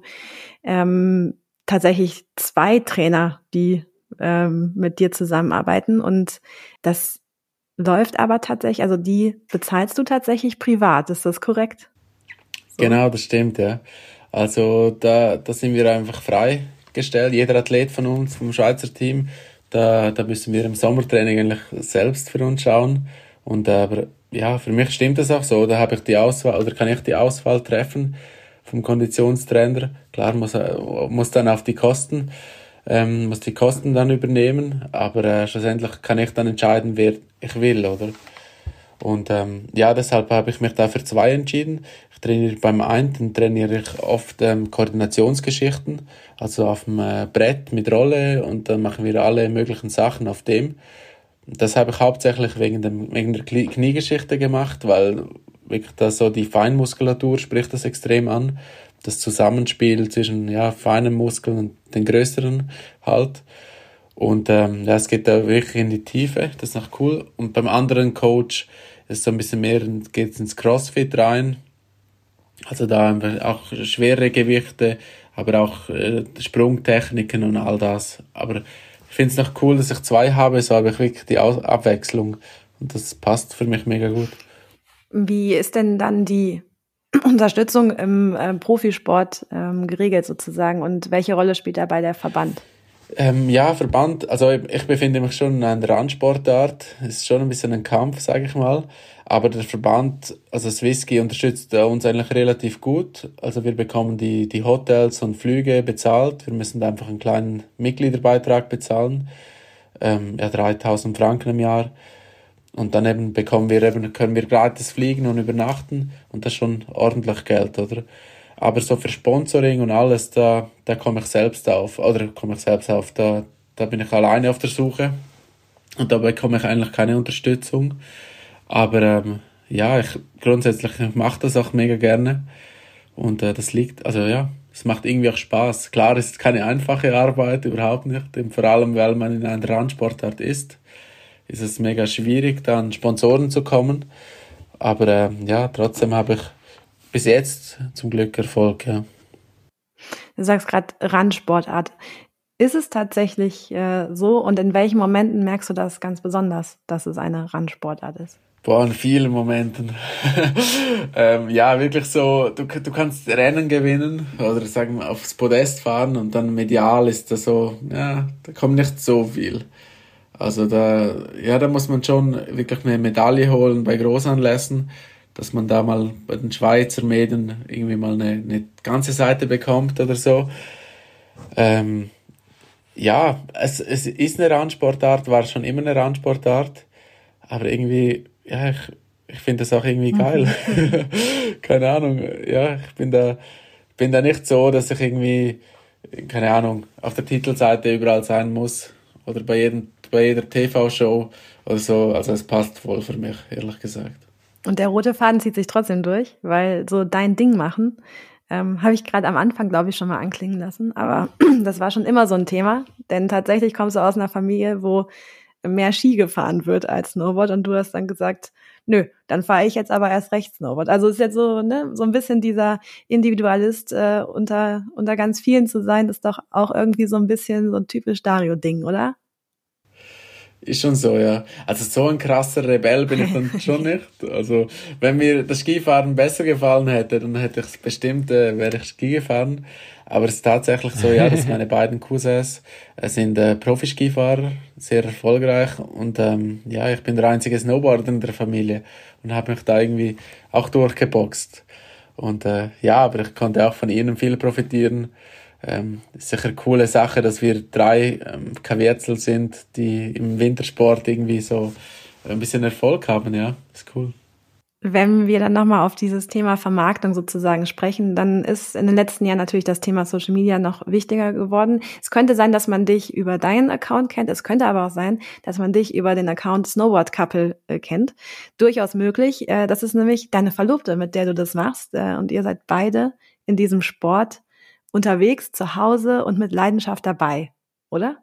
ähm, tatsächlich zwei Trainer, die ähm, mit dir zusammenarbeiten und das läuft aber tatsächlich, also die bezahlst du tatsächlich privat, ist das korrekt? So. Genau, das stimmt, ja. Also da, da sind wir einfach freigestellt. Jeder Athlet von uns, vom Schweizer Team, da, da müssen wir im Sommertraining eigentlich selbst für uns schauen. Und äh, aber ja, für mich stimmt das auch so. Da habe ich die Auswahl oder kann ich die Auswahl treffen vom Konditionstrainer. Klar muss muss dann auf die Kosten ähm, muss die Kosten dann übernehmen, aber äh, schlussendlich kann ich dann entscheiden, wer ich will, oder? Und ähm, ja, deshalb habe ich mich da für zwei entschieden. Ich trainiere beim einen trainiere ich oft ähm, Koordinationsgeschichten, also auf dem äh, Brett mit Rolle und dann machen wir alle möglichen Sachen auf dem. Das habe ich hauptsächlich wegen, dem, wegen der Kniegeschichte gemacht, weil wirklich da so die Feinmuskulatur spricht das extrem an. Das Zusammenspiel zwischen ja, feinen Muskeln und den größeren halt. Und ähm, ja, es geht da wirklich in die Tiefe, das ist noch cool. Und beim anderen Coach ist so ein bisschen mehr, geht ins Crossfit rein. Also da einfach auch schwere Gewichte, aber auch äh, Sprungtechniken und all das. Aber ich finde es noch cool, dass ich zwei habe, so habe ich wirklich die Abwechslung. Und das passt für mich mega gut. Wie ist denn dann die Unterstützung im äh, Profisport ähm, geregelt sozusagen und welche Rolle spielt dabei der Verband? Ähm, ja, Verband, also ich befinde mich schon in einer Randsportart. Es ist schon ein bisschen ein Kampf, sage ich mal. Aber der Verband, also Swissky, unterstützt uns eigentlich relativ gut. Also wir bekommen die, die Hotels und Flüge bezahlt. Wir müssen einfach einen kleinen Mitgliederbeitrag bezahlen. Ähm, ja, 3000 Franken im Jahr. Und dann eben bekommen wir eben, können wir gratis fliegen und übernachten und das ist schon ordentlich Geld, oder? Aber so für Sponsoring und alles, da, da komme ich selbst auf, oder komme ich selbst auf, da, da bin ich alleine auf der Suche und da bekomme ich eigentlich keine Unterstützung. Aber ähm, ja, ich grundsätzlich mache das auch mega gerne und äh, das liegt, also ja, es macht irgendwie auch Spaß. Klar, es ist keine einfache Arbeit, überhaupt nicht, vor allem weil man in einer Randsportart ist ist es mega schwierig, da an Sponsoren zu kommen. Aber äh, ja, trotzdem habe ich bis jetzt zum Glück Erfolg. Ja. Du sagst gerade Randsportart. Ist es tatsächlich äh, so und in welchen Momenten merkst du das ganz besonders, dass es eine Randsportart ist? Boah, in vielen Momenten. ähm, ja, wirklich so, du, du kannst Rennen gewinnen oder sagen wir aufs Podest fahren und dann medial ist da so, ja, da kommt nicht so viel. Also da, ja, da muss man schon wirklich eine Medaille holen bei Großanlässen, dass man da mal bei den Schweizer Medien irgendwie mal eine, eine ganze Seite bekommt oder so. Ähm, ja, es, es ist eine Randsportart, war schon immer eine Randsportart, aber irgendwie, ja, ich, ich finde das auch irgendwie geil. keine Ahnung, ja, ich bin da, bin da nicht so, dass ich irgendwie, keine Ahnung, auf der Titelseite überall sein muss oder bei, jedem, bei jeder TV-Show oder so, also es passt voll für mich, ehrlich gesagt. Und der rote Faden zieht sich trotzdem durch, weil so dein Ding machen, ähm, Habe ich gerade am Anfang, glaube ich, schon mal anklingen lassen. Aber das war schon immer so ein Thema. Denn tatsächlich kommst du aus einer Familie, wo mehr Ski gefahren wird als Snowboard. Und du hast dann gesagt, nö, dann fahre ich jetzt aber erst recht Snowboard. Also ist jetzt so, ne, so ein bisschen dieser Individualist äh, unter, unter ganz vielen zu sein, ist doch auch irgendwie so ein bisschen so ein typisch Dario-Ding, oder? Ist schon so, ja. Also so ein krasser Rebell bin ich dann schon nicht. Also wenn mir das Skifahren besser gefallen hätte, dann hätte ich es bestimmt, äh, wäre ich Ski gefahren. Aber es ist tatsächlich so, ja, dass meine beiden Cousins äh, sind äh, Profiskifahrer, sehr erfolgreich und ähm, ja, ich bin der einzige Snowboarder in der Familie und habe mich da irgendwie auch durchgeboxt. Und äh, ja, aber ich konnte auch von ihnen viel profitieren ähm, sicher eine coole Sache, dass wir drei ähm, Kavietzel sind, die im Wintersport irgendwie so ein bisschen Erfolg haben, ja, ist cool. Wenn wir dann nochmal auf dieses Thema Vermarktung sozusagen sprechen, dann ist in den letzten Jahren natürlich das Thema Social Media noch wichtiger geworden. Es könnte sein, dass man dich über deinen Account kennt. Es könnte aber auch sein, dass man dich über den Account Snowboard Couple äh, kennt. Durchaus möglich. Äh, das ist nämlich deine Verlobte, mit der du das machst. Äh, und ihr seid beide in diesem Sport unterwegs, zu Hause und mit Leidenschaft dabei, oder?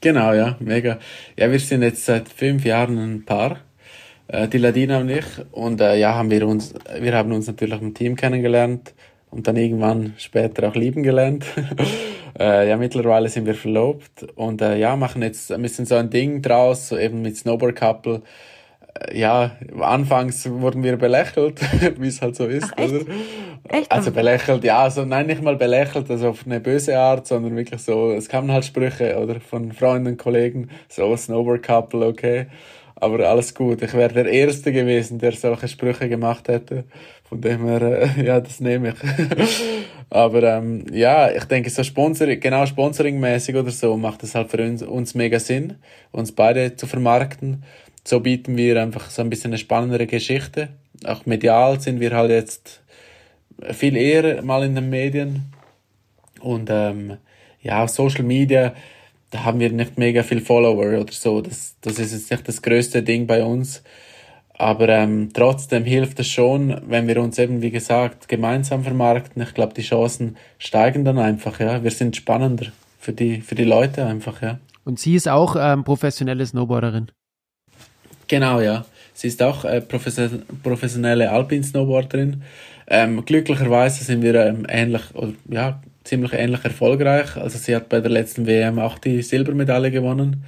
Genau, ja, mega. Ja, wir sind jetzt seit fünf Jahren ein Paar, äh, die Ladina und ich. Und äh, ja, haben wir uns, wir haben uns natürlich im Team kennengelernt und dann irgendwann später auch lieben gelernt. äh, ja, mittlerweile sind wir verlobt und äh, ja, machen jetzt ein bisschen so ein Ding draus, so eben mit Snowboard Couple ja, anfangs wurden wir belächelt, wie es halt so ist, Ach, echt? oder? Echt? Also belächelt, ja, also nein, nicht mal belächelt, also auf eine böse Art, sondern wirklich so, es kamen halt Sprüche, oder, von Freunden, Kollegen, so Snowboard Couple, okay, aber alles gut. Ich wäre der Erste gewesen, der solche Sprüche gemacht hätte, von dem her, äh, ja, das nehme ich. aber ähm, ja, ich denke, so Sponsoring, genau Sponsoring-mäßig oder so, macht es halt für uns, uns mega Sinn, uns beide zu vermarkten so bieten wir einfach so ein bisschen eine spannendere Geschichte. Auch medial sind wir halt jetzt viel eher mal in den Medien. Und ähm, ja, auf Social Media, da haben wir nicht mega viel Follower oder so. Das, das ist jetzt nicht das größte Ding bei uns. Aber ähm, trotzdem hilft es schon, wenn wir uns eben, wie gesagt, gemeinsam vermarkten. Ich glaube, die Chancen steigen dann einfach, ja. Wir sind spannender für die, für die Leute einfach, ja. Und sie ist auch ähm, professionelle Snowboarderin. Genau, ja. Sie ist auch äh, professionelle Alpin-Snowboarderin. Ähm, glücklicherweise sind wir ähm, ähnlich, oder, ja, ziemlich ähnlich erfolgreich. Also sie hat bei der letzten WM auch die Silbermedaille gewonnen.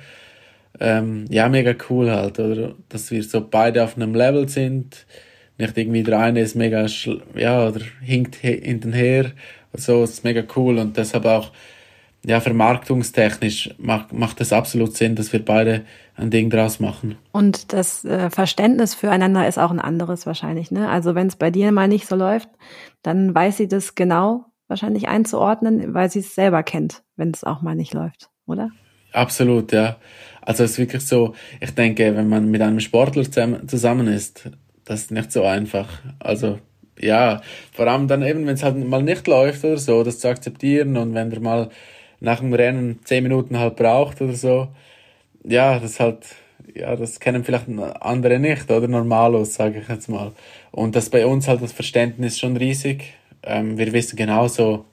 Ähm, ja, mega cool halt, oder? Dass wir so beide auf einem Level sind. Nicht irgendwie der eine ist mega, ja, oder hinkt hinten her. So, ist mega cool und deshalb auch ja, vermarktungstechnisch macht, macht es absolut Sinn, dass wir beide ein Ding draus machen. Und das äh, Verständnis füreinander ist auch ein anderes wahrscheinlich. Ne? Also wenn es bei dir mal nicht so läuft, dann weiß sie das genau wahrscheinlich einzuordnen, weil sie es selber kennt, wenn es auch mal nicht läuft, oder? Absolut, ja. Also es ist wirklich so, ich denke, wenn man mit einem Sportler zusammen ist, das ist nicht so einfach. Also ja, vor allem dann eben, wenn es halt mal nicht läuft oder so, das zu akzeptieren und wenn der mal nach dem Rennen zehn Minuten halt braucht oder so. Ja, das halt, ja, das kennen vielleicht andere nicht, oder? Normalos, sage ich jetzt mal. Und das bei uns halt das Verständnis schon riesig. Ähm, wir wissen genauso,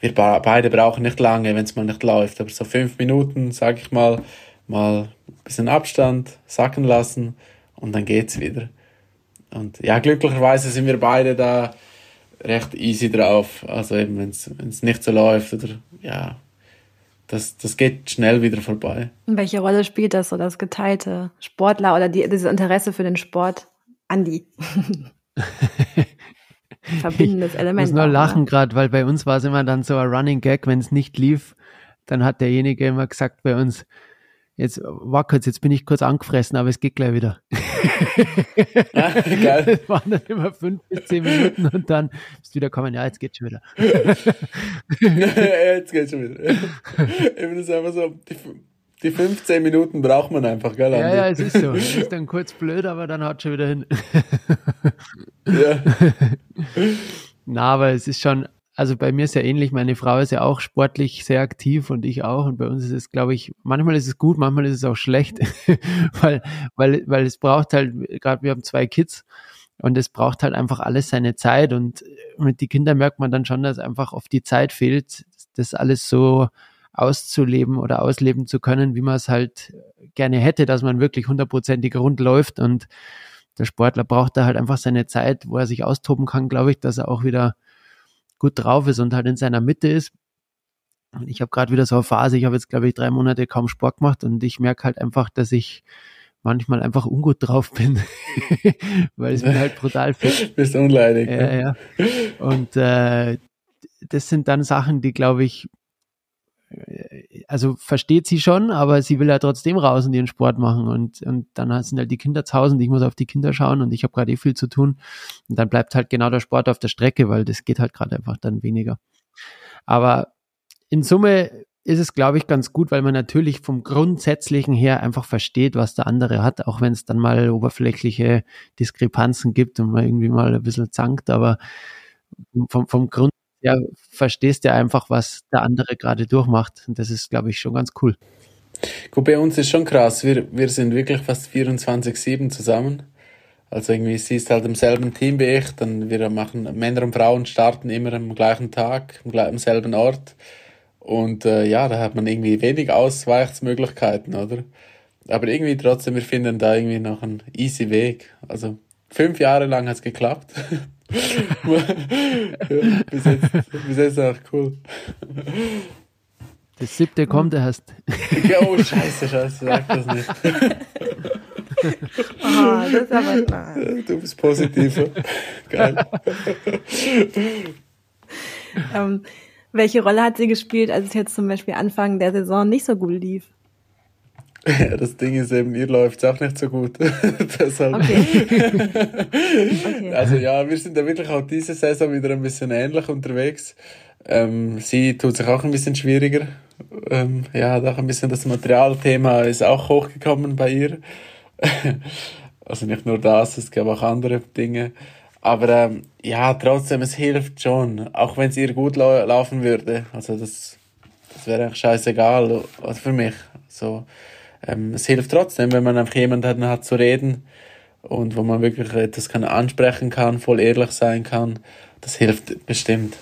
wir beide brauchen nicht lange, wenn es mal nicht läuft, aber so fünf Minuten, sage ich mal, mal ein bisschen Abstand sacken lassen und dann geht's wieder. Und ja, glücklicherweise sind wir beide da recht easy drauf. Also eben, wenn es nicht so läuft oder ja, das, das geht schnell wieder vorbei. Und welche Rolle spielt das so, das geteilte Sportler oder die, dieses Interesse für den Sport? Andi. Verbindendes Element. Ich muss nur lachen gerade, weil bei uns war es immer dann so ein Running Gag, wenn es nicht lief, dann hat derjenige immer gesagt bei uns, jetzt war kurz, jetzt bin ich kurz angefressen, aber es geht gleich wieder. Ah, geil. Das waren dann immer fünf bis zehn Minuten und dann bist du wieder kommen, ja, jetzt geht's schon wieder. ja, jetzt geht's schon wieder. Eben ist einfach so, die, die 15 Minuten braucht man einfach, gell? Ja, ja, es ist so. Es ist dann kurz blöd, aber dann haut schon wieder hin. ja. Na, aber es ist schon, also bei mir ist ja ähnlich, meine Frau ist ja auch sportlich sehr aktiv und ich auch. Und bei uns ist es, glaube ich, manchmal ist es gut, manchmal ist es auch schlecht, weil, weil, weil es braucht halt, gerade wir haben zwei Kids und es braucht halt einfach alles seine Zeit. Und mit die Kinder merkt man dann schon, dass einfach oft die Zeit fehlt, das alles so auszuleben oder ausleben zu können, wie man es halt gerne hätte, dass man wirklich hundertprozentig rund läuft und der Sportler braucht da halt einfach seine Zeit, wo er sich austoben kann, glaube ich, dass er auch wieder gut drauf ist und halt in seiner Mitte ist. Und ich habe gerade wieder so eine Phase, ich habe jetzt, glaube ich, drei Monate kaum Sport gemacht und ich merke halt einfach, dass ich manchmal einfach ungut drauf bin, weil es mir halt brutal fit. Bist unleidig. Ja, ja. Und äh, das sind dann Sachen, die, glaube ich, also versteht sie schon, aber sie will ja trotzdem raus und ihren Sport machen und, und dann sind halt die Kinder zu Hause und ich muss auf die Kinder schauen und ich habe gerade eh viel zu tun und dann bleibt halt genau der Sport auf der Strecke, weil das geht halt gerade einfach dann weniger. Aber in Summe ist es, glaube ich, ganz gut, weil man natürlich vom Grundsätzlichen her einfach versteht, was der andere hat, auch wenn es dann mal oberflächliche Diskrepanzen gibt und man irgendwie mal ein bisschen zankt, aber vom, vom Grund ja, verstehst ja einfach, was der andere gerade durchmacht. Und das ist, glaube ich, schon ganz cool. Gut, bei uns ist schon krass. Wir, wir sind wirklich fast 24-7 zusammen. Also irgendwie, sie ist halt im selben Team wie ich, dann wir machen, Männer und Frauen starten immer am gleichen Tag, am, am selben Ort. Und äh, ja, da hat man irgendwie wenig Ausweichsmöglichkeiten, oder? Aber irgendwie trotzdem, wir finden da irgendwie noch einen easy Weg. Also fünf Jahre lang hat's geklappt. ja, bis, jetzt, bis jetzt auch cool. Das siebte kommt erst. oh, scheiße, scheiße, sag das nicht. oh, das ist aber klar. Du bist positiver. Geil. ähm, welche Rolle hat sie gespielt, als es jetzt zum Beispiel Anfang der Saison nicht so gut lief? Ja, das Ding ist eben, ihr läuft auch nicht so gut. Deshalb. Okay. okay. Also ja, wir sind da wirklich auch diese Saison wieder ein bisschen ähnlich unterwegs. Ähm, sie tut sich auch ein bisschen schwieriger. Ähm, ja, auch ein bisschen das Materialthema ist auch hochgekommen bei ihr. also nicht nur das, es gab auch andere Dinge. Aber ähm, ja, trotzdem, es hilft schon, auch wenn es ihr gut lau laufen würde. Also das, das wäre eigentlich scheißegal also für mich. So, ähm, es hilft trotzdem, wenn man einfach jemanden hat zu reden und wo man wirklich etwas kann ansprechen kann, voll ehrlich sein kann. Das hilft bestimmt.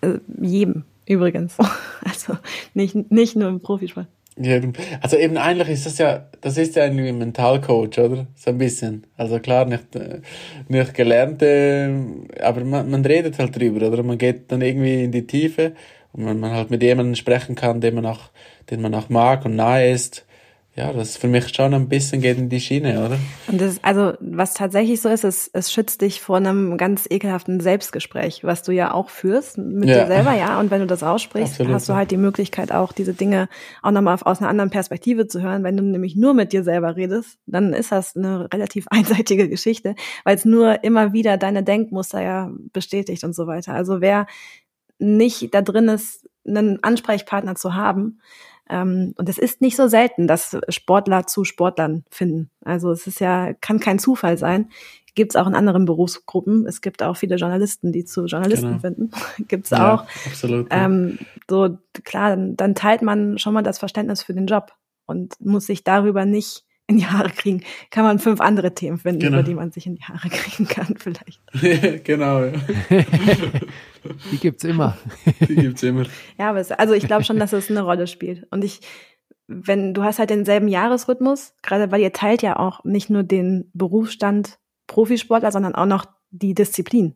Äh, jedem übrigens. Also nicht, nicht nur im Profisport. Also eben eigentlich ist das ja, das ist ja ein Mentalcoach, oder? So ein bisschen. Also klar, nicht, äh, nicht gelernte, aber man, man redet halt drüber, oder? Man geht dann irgendwie in die Tiefe und man, man halt mit jemandem sprechen kann, den man auch, den man auch mag und nahe ist ja, das für mich schon ein bisschen geht in die Schiene, oder? Und das, also, was tatsächlich so ist, es, es schützt dich vor einem ganz ekelhaften Selbstgespräch, was du ja auch führst mit ja. dir selber, ja. Und wenn du das aussprichst, Absolut. hast du halt die Möglichkeit auch, diese Dinge auch nochmal aus einer anderen Perspektive zu hören. Wenn du nämlich nur mit dir selber redest, dann ist das eine relativ einseitige Geschichte, weil es nur immer wieder deine Denkmuster ja bestätigt und so weiter. Also wer nicht da drin ist, einen Ansprechpartner zu haben, ähm, und es ist nicht so selten, dass Sportler zu Sportlern finden. Also es ist ja, kann kein Zufall sein. Gibt es auch in anderen Berufsgruppen. Es gibt auch viele Journalisten, die zu Journalisten genau. finden. Gibt es ja, auch. Absolut. Ähm, so klar, dann, dann teilt man schon mal das Verständnis für den Job und muss sich darüber nicht in die Haare kriegen, kann man fünf andere Themen finden, genau. über die man sich in die Haare kriegen kann, vielleicht. genau. Ja. die gibt's immer. die gibt's immer. Ja, aber es, also ich glaube schon, dass es eine Rolle spielt. Und ich, wenn du hast halt denselben Jahresrhythmus, gerade weil ihr teilt ja auch nicht nur den Berufsstand Profisportler, sondern auch noch die Disziplin.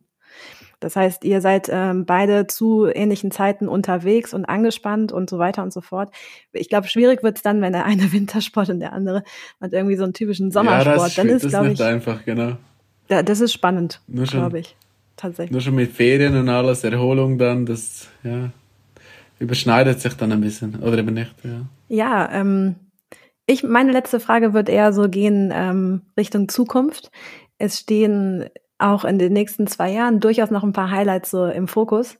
Das heißt, ihr seid ähm, beide zu ähnlichen Zeiten unterwegs und angespannt und so weiter und so fort. Ich glaube, schwierig wird es dann, wenn der eine Wintersport und der andere hat irgendwie so einen typischen Sommersport. Ja, das, dann ist, glaube ich, einfach, genau. Ja, das ist spannend, glaube ich. Tatsächlich. Nur schon mit Ferien und alles, Erholung dann, das ja, überschneidet sich dann ein bisschen. Oder eben nicht, ja. Ja, ähm, ich, meine letzte Frage wird eher so gehen ähm, Richtung Zukunft. Es stehen auch in den nächsten zwei Jahren durchaus noch ein paar Highlights so im Fokus,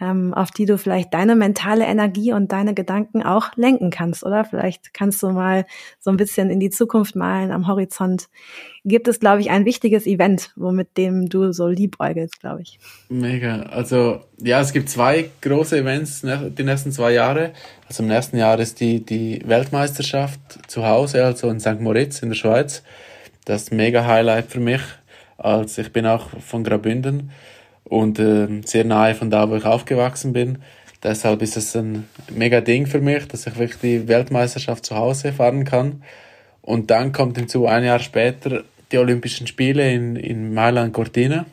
ähm, auf die du vielleicht deine mentale Energie und deine Gedanken auch lenken kannst, oder? Vielleicht kannst du mal so ein bisschen in die Zukunft malen am Horizont. Gibt es, glaube ich, ein wichtiges Event, womit dem du so liebäugelst, glaube ich. Mega. Also ja, es gibt zwei große Events die nächsten zwei Jahre. Also im nächsten Jahr ist die, die Weltmeisterschaft zu Hause, also in St. Moritz in der Schweiz. Das ist mega Highlight für mich als ich bin auch von Graubünden und äh, sehr nahe von da, wo ich aufgewachsen bin. Deshalb ist es ein mega Ding für mich, dass ich wirklich die Weltmeisterschaft zu Hause fahren kann. Und dann kommt hinzu ein Jahr später die Olympischen Spiele in, in Mailand Cortina.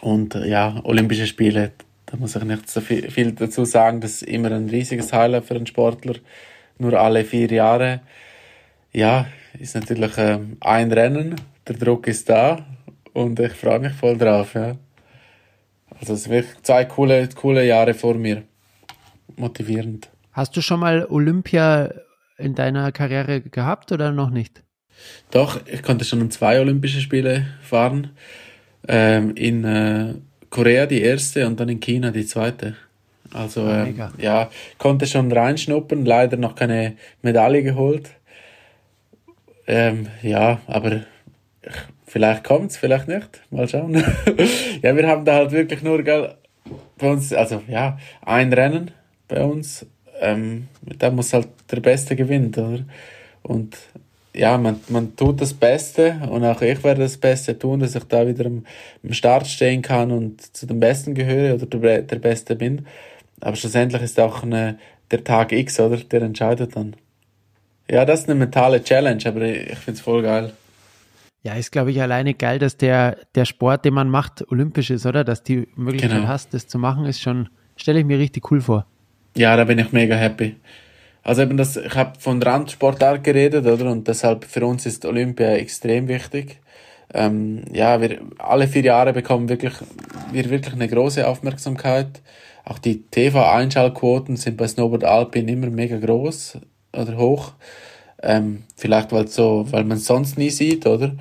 Und äh, ja, Olympische Spiele, da muss ich nicht so viel, viel dazu sagen, das ist immer ein riesiges Highlight für einen Sportler. Nur alle vier Jahre. Ja, ist natürlich äh, ein Rennen, der Druck ist da, und ich freue mich voll drauf, ja. Also es sind zwei coole, coole Jahre vor mir. Motivierend. Hast du schon mal Olympia in deiner Karriere gehabt oder noch nicht? Doch, ich konnte schon zwei Olympische Spiele fahren. Ähm, in äh, Korea die erste und dann in China die zweite. Also ähm, ja, konnte schon reinschnuppern, leider noch keine Medaille geholt. Ähm, ja, aber ich Vielleicht kommt es, vielleicht nicht. Mal schauen. ja, wir haben da halt wirklich nur, gell, bei uns, also ja, ein Rennen bei uns. Ähm, da muss halt der Beste gewinnen, oder? Und ja, man, man tut das Beste und auch ich werde das Beste tun, dass ich da wieder am, am Start stehen kann und zu den Besten gehöre oder der, der Beste bin. Aber schlussendlich ist auch eine, der Tag X, oder? Der entscheidet dann. Ja, das ist eine mentale Challenge, aber ich finde es voll geil. Ja, ist, glaube ich, alleine geil, dass der, der Sport, den man macht, olympisch ist, oder? Dass die Möglichkeit genau. hast, das zu machen, ist schon, stelle ich mir richtig cool vor. Ja, da bin ich mega happy. Also eben das, ich habe von Randsportart geredet, oder? Und deshalb für uns ist Olympia extrem wichtig. Ähm, ja, wir alle vier Jahre bekommen wirklich, wir wirklich eine große Aufmerksamkeit. Auch die TV-Einschaltquoten sind bei Snowboard Alpin immer mega groß oder hoch. Ähm, vielleicht weil so, weil man es sonst nie sieht, oder?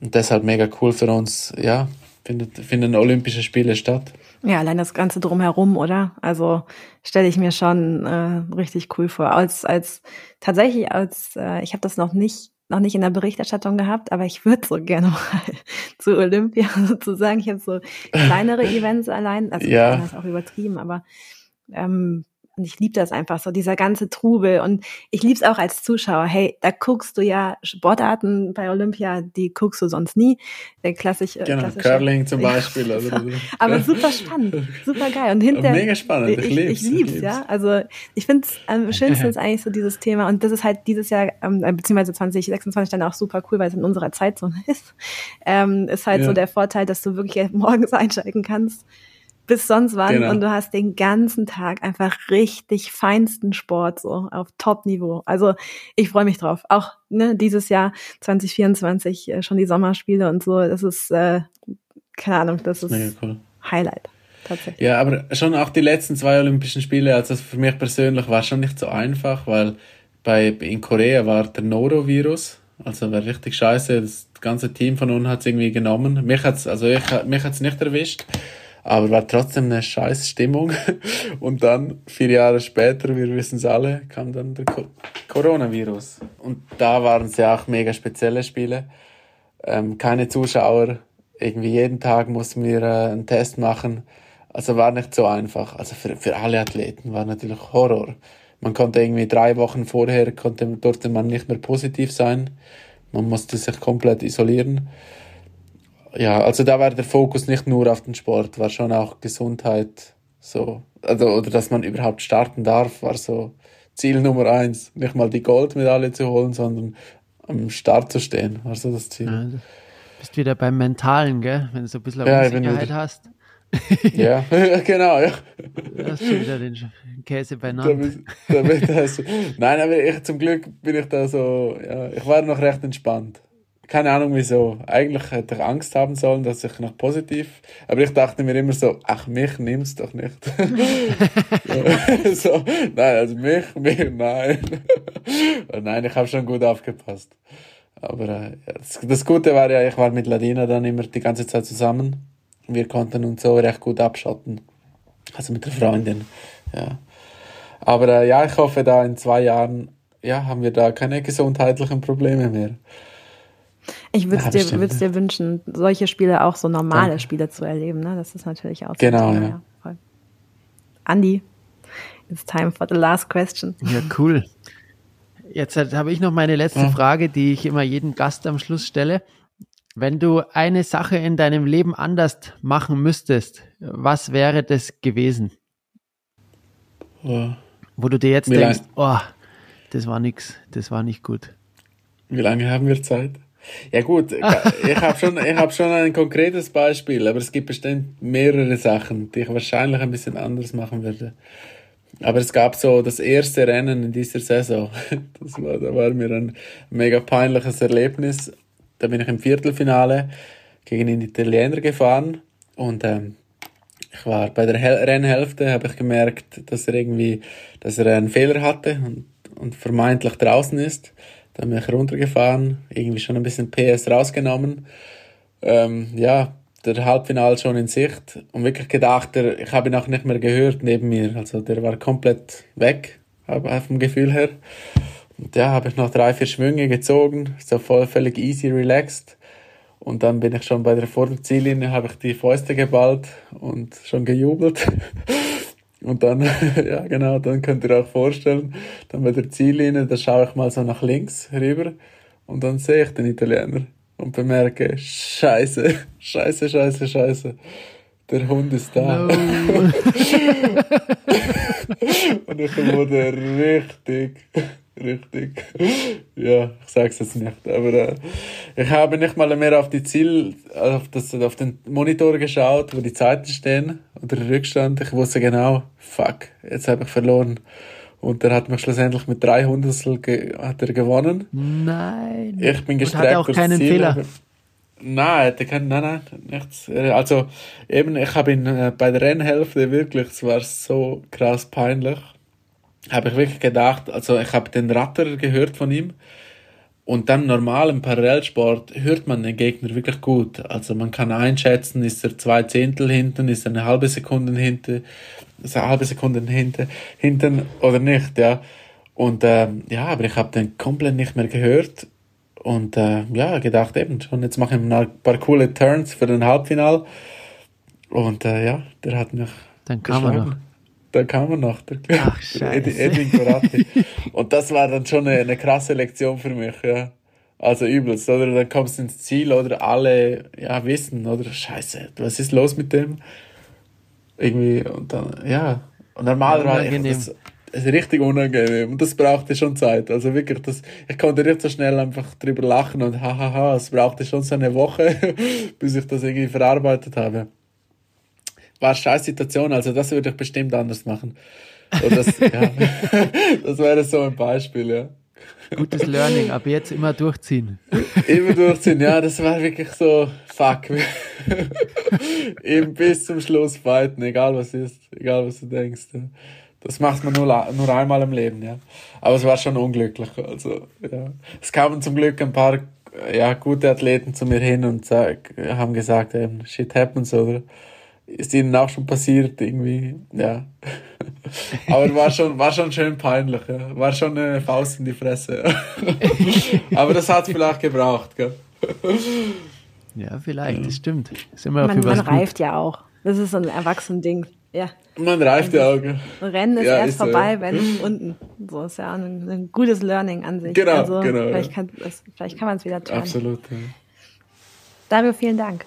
Und deshalb mega cool für uns, ja, findet, finden Olympische Spiele statt. Ja, allein das Ganze drumherum, oder? Also stelle ich mir schon äh, richtig cool vor. Als, als tatsächlich als, äh, ich habe das noch nicht noch nicht in der Berichterstattung gehabt, aber ich würde so gerne mal zu Olympia sozusagen. Ich habe so kleinere Events allein, also ja. das ist auch übertrieben, aber ähm, und ich liebe das einfach so, dieser ganze Trubel. Und ich liebe es auch als Zuschauer. Hey, da guckst du ja Sportarten bei Olympia, die guckst du sonst nie. Der klassische. Genau, Curling zum Beispiel. Ja, also, aber super spannend, super geil. Und hinter, Mega spannend, ich, ich lieb's. Ich lieb's, ich ja. Also ich finde es am schönsten ist eigentlich so dieses Thema. Und das ist halt dieses Jahr, ähm, äh, beziehungsweise 2026 dann auch super cool, weil es in unserer Zeitzone ist. Ähm, ist halt ja. so der Vorteil, dass du wirklich morgens einschalten kannst bis sonst wann genau. und du hast den ganzen Tag einfach richtig feinsten Sport so auf Top-Niveau. Also ich freue mich drauf. Auch ne, dieses Jahr 2024 äh, schon die Sommerspiele und so. Das ist äh, keine Ahnung, das ist Mega cool. Highlight. Tatsächlich. Ja, aber schon auch die letzten zwei Olympischen Spiele, also für mich persönlich war schon nicht so einfach, weil bei in Korea war der Norovirus, also war richtig scheiße. Das ganze Team von uns hat es irgendwie genommen. Mich hat's, also ich, mich hat's nicht erwischt aber war trotzdem eine scheiß Stimmung. Und dann, vier Jahre später, wir wissen es alle, kam dann der Co Coronavirus. Und da waren es ja auch mega spezielle Spiele. Ähm, keine Zuschauer, irgendwie jeden Tag mussten wir äh, einen Test machen. Also war nicht so einfach. Also für, für alle Athleten war natürlich Horror. Man konnte irgendwie drei Wochen vorher, konnte, durfte man nicht mehr positiv sein. Man musste sich komplett isolieren ja, also da war der Fokus nicht nur auf den Sport, war schon auch Gesundheit, so, also, oder dass man überhaupt starten darf, war so Ziel Nummer eins. Nicht mal die Goldmedaille zu holen, sondern am Start zu stehen, war so das Ziel. Ja, du bist wieder beim Mentalen, gell? Wenn du so ein bisschen ja, Unsicherheit hast. ja, genau, ja. Du hast schon wieder den Käse beieinander. Damit, damit nein, aber ich, zum Glück bin ich da so, ja, ich war noch recht entspannt. Keine Ahnung wieso. Eigentlich hätte ich Angst haben sollen, dass ich noch positiv, aber ich dachte mir immer so, ach, mich nimm's doch nicht. so, nein, also mich, mich, nein. nein, ich habe schon gut aufgepasst. Aber äh, das, das Gute war ja, ich war mit Ladina dann immer die ganze Zeit zusammen. Wir konnten uns so recht gut abschotten. Also mit der Freundin, ja. Aber äh, ja, ich hoffe, da in zwei Jahren ja, haben wir da keine gesundheitlichen Probleme mehr. Ich würde es dir, dir wünschen, solche Spiele auch so normale Danke. Spiele zu erleben. Ne? Das ist natürlich auch genau, so. Genau, ja. ja Andi, it's time for the last question. Ja, cool. Jetzt habe ich noch meine letzte ja. Frage, die ich immer jedem Gast am Schluss stelle. Wenn du eine Sache in deinem Leben anders machen müsstest, was wäre das gewesen? Ja. Wo du dir jetzt Wie denkst, oh, das war nix, das war nicht gut. Wie lange haben wir Zeit? Ja gut, ich habe schon, ich hab schon ein konkretes Beispiel, aber es gibt bestimmt mehrere Sachen, die ich wahrscheinlich ein bisschen anders machen würde. Aber es gab so das erste Rennen in dieser Saison. Das war, da war mir ein mega peinliches Erlebnis. Da bin ich im Viertelfinale gegen den Italiener gefahren und ähm, ich war bei der Hel Rennhälfte, habe ich gemerkt, dass er irgendwie, dass er einen Fehler hatte und, und vermeintlich draußen ist. Dann bin ich runtergefahren, irgendwie schon ein bisschen PS rausgenommen. Ähm, ja, der Halbfinale schon in Sicht und wirklich gedacht, der, ich habe ihn auch nicht mehr gehört neben mir. Also der war komplett weg, vom Gefühl her. Und ja, habe ich noch drei, vier Schwünge gezogen, so voll völlig easy, relaxed. Und dann bin ich schon bei der Vorderziellinie, habe ich die Fäuste geballt und schon gejubelt. Und dann, ja genau, dann könnt ihr euch vorstellen, dann bei der Ziellinie, da schaue ich mal so nach links rüber und dann sehe ich den Italiener und bemerke, scheiße, scheiße, scheiße, scheiße. Der Hund ist da. No. und ich wurde richtig, richtig, ja, ich sag's jetzt nicht, aber äh, ich habe nicht mal mehr auf die Ziel, auf, das, auf den Monitor geschaut, wo die Zeiten stehen, oder Rückstand. Ich wusste genau, fuck, jetzt habe ich verloren. Und er hat mich schlussendlich mit drei Hundertstel hat er gewonnen. Nein. Ich bin gestreckt. Und hat auch keinen Ziel, Fehler. Nein, er kann, nein, nein, nichts. Also, eben, ich habe ihn äh, bei der Rennhälfte wirklich, es war so krass peinlich, habe ich wirklich gedacht, also ich habe den Ratter gehört von ihm und dann normal im Parallelsport hört man den Gegner wirklich gut. Also man kann einschätzen, ist er zwei Zehntel hinten, ist er eine halbe Sekunde hinten, ist er eine halbe Sekunde hinten, hinten oder nicht, ja. Und ähm, ja, aber ich habe den komplett nicht mehr gehört und äh, ja, gedacht eben schon, jetzt mache ich mal ein paar coole Turns für den Halbfinal. Und äh, ja, der hat mich. Dann kam er noch. Dann kam er noch, der Ach, Scheiße. Edwin Corati. und das war dann schon eine, eine krasse Lektion für mich, ja. Also übelst, oder? Dann kommst du ins Ziel, oder alle, ja, wissen, oder? Scheiße, was ist los mit dem? Irgendwie, und dann, ja. Und normalerweise, ja, das, ist richtig unangenehm. Und das brauchte schon Zeit. Also wirklich, das, ich konnte nicht so schnell einfach drüber lachen und hahaha, es brauchte schon so eine Woche, bis ich das irgendwie verarbeitet habe. War scheiß Situation, also das würde ich bestimmt anders machen. Und das, ja, das wäre so ein Beispiel, ja. Gutes Learning, ab jetzt immer durchziehen. Immer durchziehen, ja, das war wirklich so, fuck. Eben bis zum Schluss fighten, egal was ist, egal was du denkst. Ja. Das macht man nur, nur einmal im Leben, ja. Aber es war schon unglücklich. Also, ja. Es kamen zum Glück ein paar ja, gute Athleten zu mir hin und sag, haben gesagt, eben, shit happens, oder? Ist ihnen auch schon passiert, irgendwie, ja. Aber war schon, war schon schön peinlich, ja. War schon eine Faust in die Fresse. Aber das hat vielleicht gebraucht, gell? Ja, vielleicht, ja. das stimmt. Ist immer man, man reift ja auch. Das ist so ein Erwachsenen-Ding. Ja. Man reift ja auch. Rennen ist ja, erst ist vorbei, so. wenn unten. So ist ja ein, ein, gutes Learning an sich. Genau, also, genau. Vielleicht ja. kann, vielleicht kann man es wieder tun. Absolut. Ja. Dario, vielen Dank.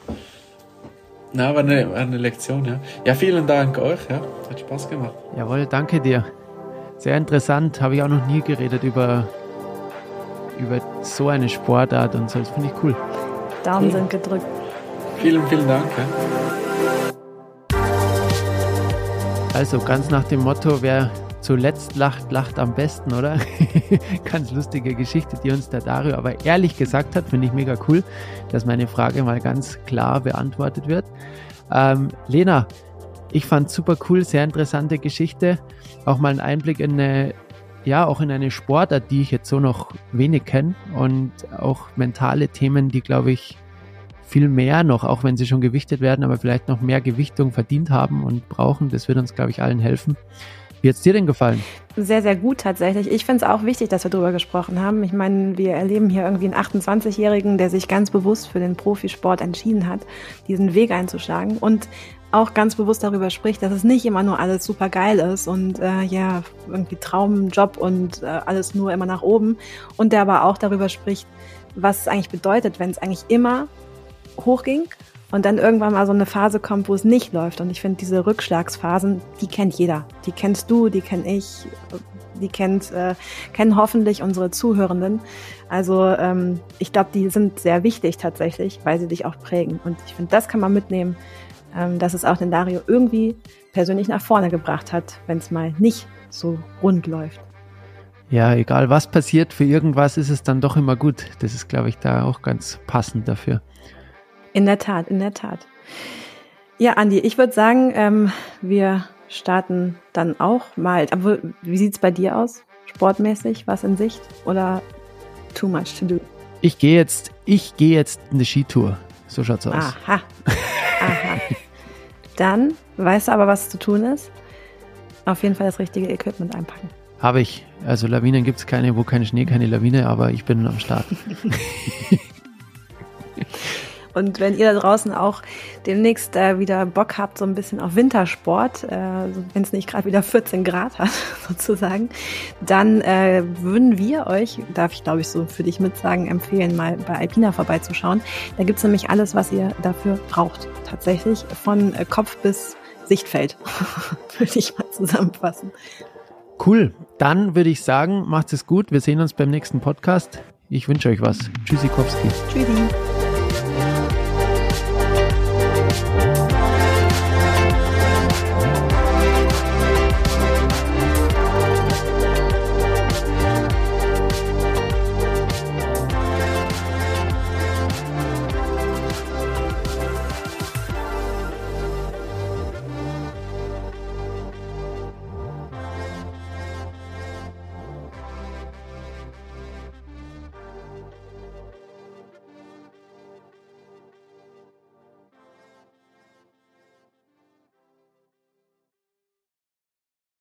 Na, war eine, war eine Lektion, ja. Ja, vielen Dank euch, ja. Hat Spaß gemacht. Jawohl, danke dir. Sehr interessant. Habe ich auch noch nie geredet über, über so eine Sportart und so. Das finde ich cool. Daumen cool. sind gedrückt. Vielen, vielen Dank. Ja. Also ganz nach dem Motto, wer zuletzt lacht, lacht am besten, oder? ganz lustige Geschichte, die uns der Dario aber ehrlich gesagt hat, finde ich mega cool, dass meine Frage mal ganz klar beantwortet wird. Ähm, Lena, ich fand super cool, sehr interessante Geschichte. Auch mal einen Einblick in eine, ja, auch in eine Sportart, die ich jetzt so noch wenig kenne und auch mentale Themen, die, glaube ich, viel mehr noch, auch wenn sie schon gewichtet werden, aber vielleicht noch mehr Gewichtung verdient haben und brauchen. Das wird uns, glaube ich, allen helfen. Wie hat es dir denn gefallen? Sehr, sehr gut tatsächlich. Ich finde es auch wichtig, dass wir darüber gesprochen haben. Ich meine, wir erleben hier irgendwie einen 28-Jährigen, der sich ganz bewusst für den Profisport entschieden hat, diesen Weg einzuschlagen und auch ganz bewusst darüber spricht, dass es nicht immer nur alles super geil ist und äh, ja, irgendwie Traumjob und äh, alles nur immer nach oben. Und der aber auch darüber spricht, was es eigentlich bedeutet, wenn es eigentlich immer hochging und dann irgendwann mal so eine Phase kommt, wo es nicht läuft. Und ich finde, diese Rückschlagsphasen, die kennt jeder. Die kennst du, die kenn ich, die kennt, äh, kennen hoffentlich unsere Zuhörenden. Also ähm, ich glaube, die sind sehr wichtig tatsächlich, weil sie dich auch prägen. Und ich finde, das kann man mitnehmen, ähm, dass es auch den Dario irgendwie persönlich nach vorne gebracht hat, wenn es mal nicht so rund läuft. Ja, egal was passiert, für irgendwas ist es dann doch immer gut. Das ist, glaube ich, da auch ganz passend dafür. In der Tat, in der Tat. Ja, Andi, ich würde sagen, ähm, wir starten dann auch mal. Aber wie sieht es bei dir aus? Sportmäßig, was in Sicht oder too much to do? Ich gehe jetzt, ich gehe jetzt eine Skitour. So schaut's aus. Aha. Aha. Dann weißt du aber, was zu tun ist. Auf jeden Fall das richtige Equipment einpacken. Habe ich. Also Lawinen gibt es keine, wo kein Schnee, keine Lawine, aber ich bin am Start. Und wenn ihr da draußen auch demnächst äh, wieder Bock habt, so ein bisschen auf Wintersport, äh, wenn es nicht gerade wieder 14 Grad hat, sozusagen, dann äh, würden wir euch, darf ich glaube ich so für dich mitsagen, empfehlen, mal bei Alpina vorbeizuschauen. Da gibt es nämlich alles, was ihr dafür braucht. Tatsächlich von äh, Kopf bis Sichtfeld, würde ich mal zusammenfassen. Cool. Dann würde ich sagen, macht es gut. Wir sehen uns beim nächsten Podcast. Ich wünsche euch was. Tschüssikowski. Tschüssi.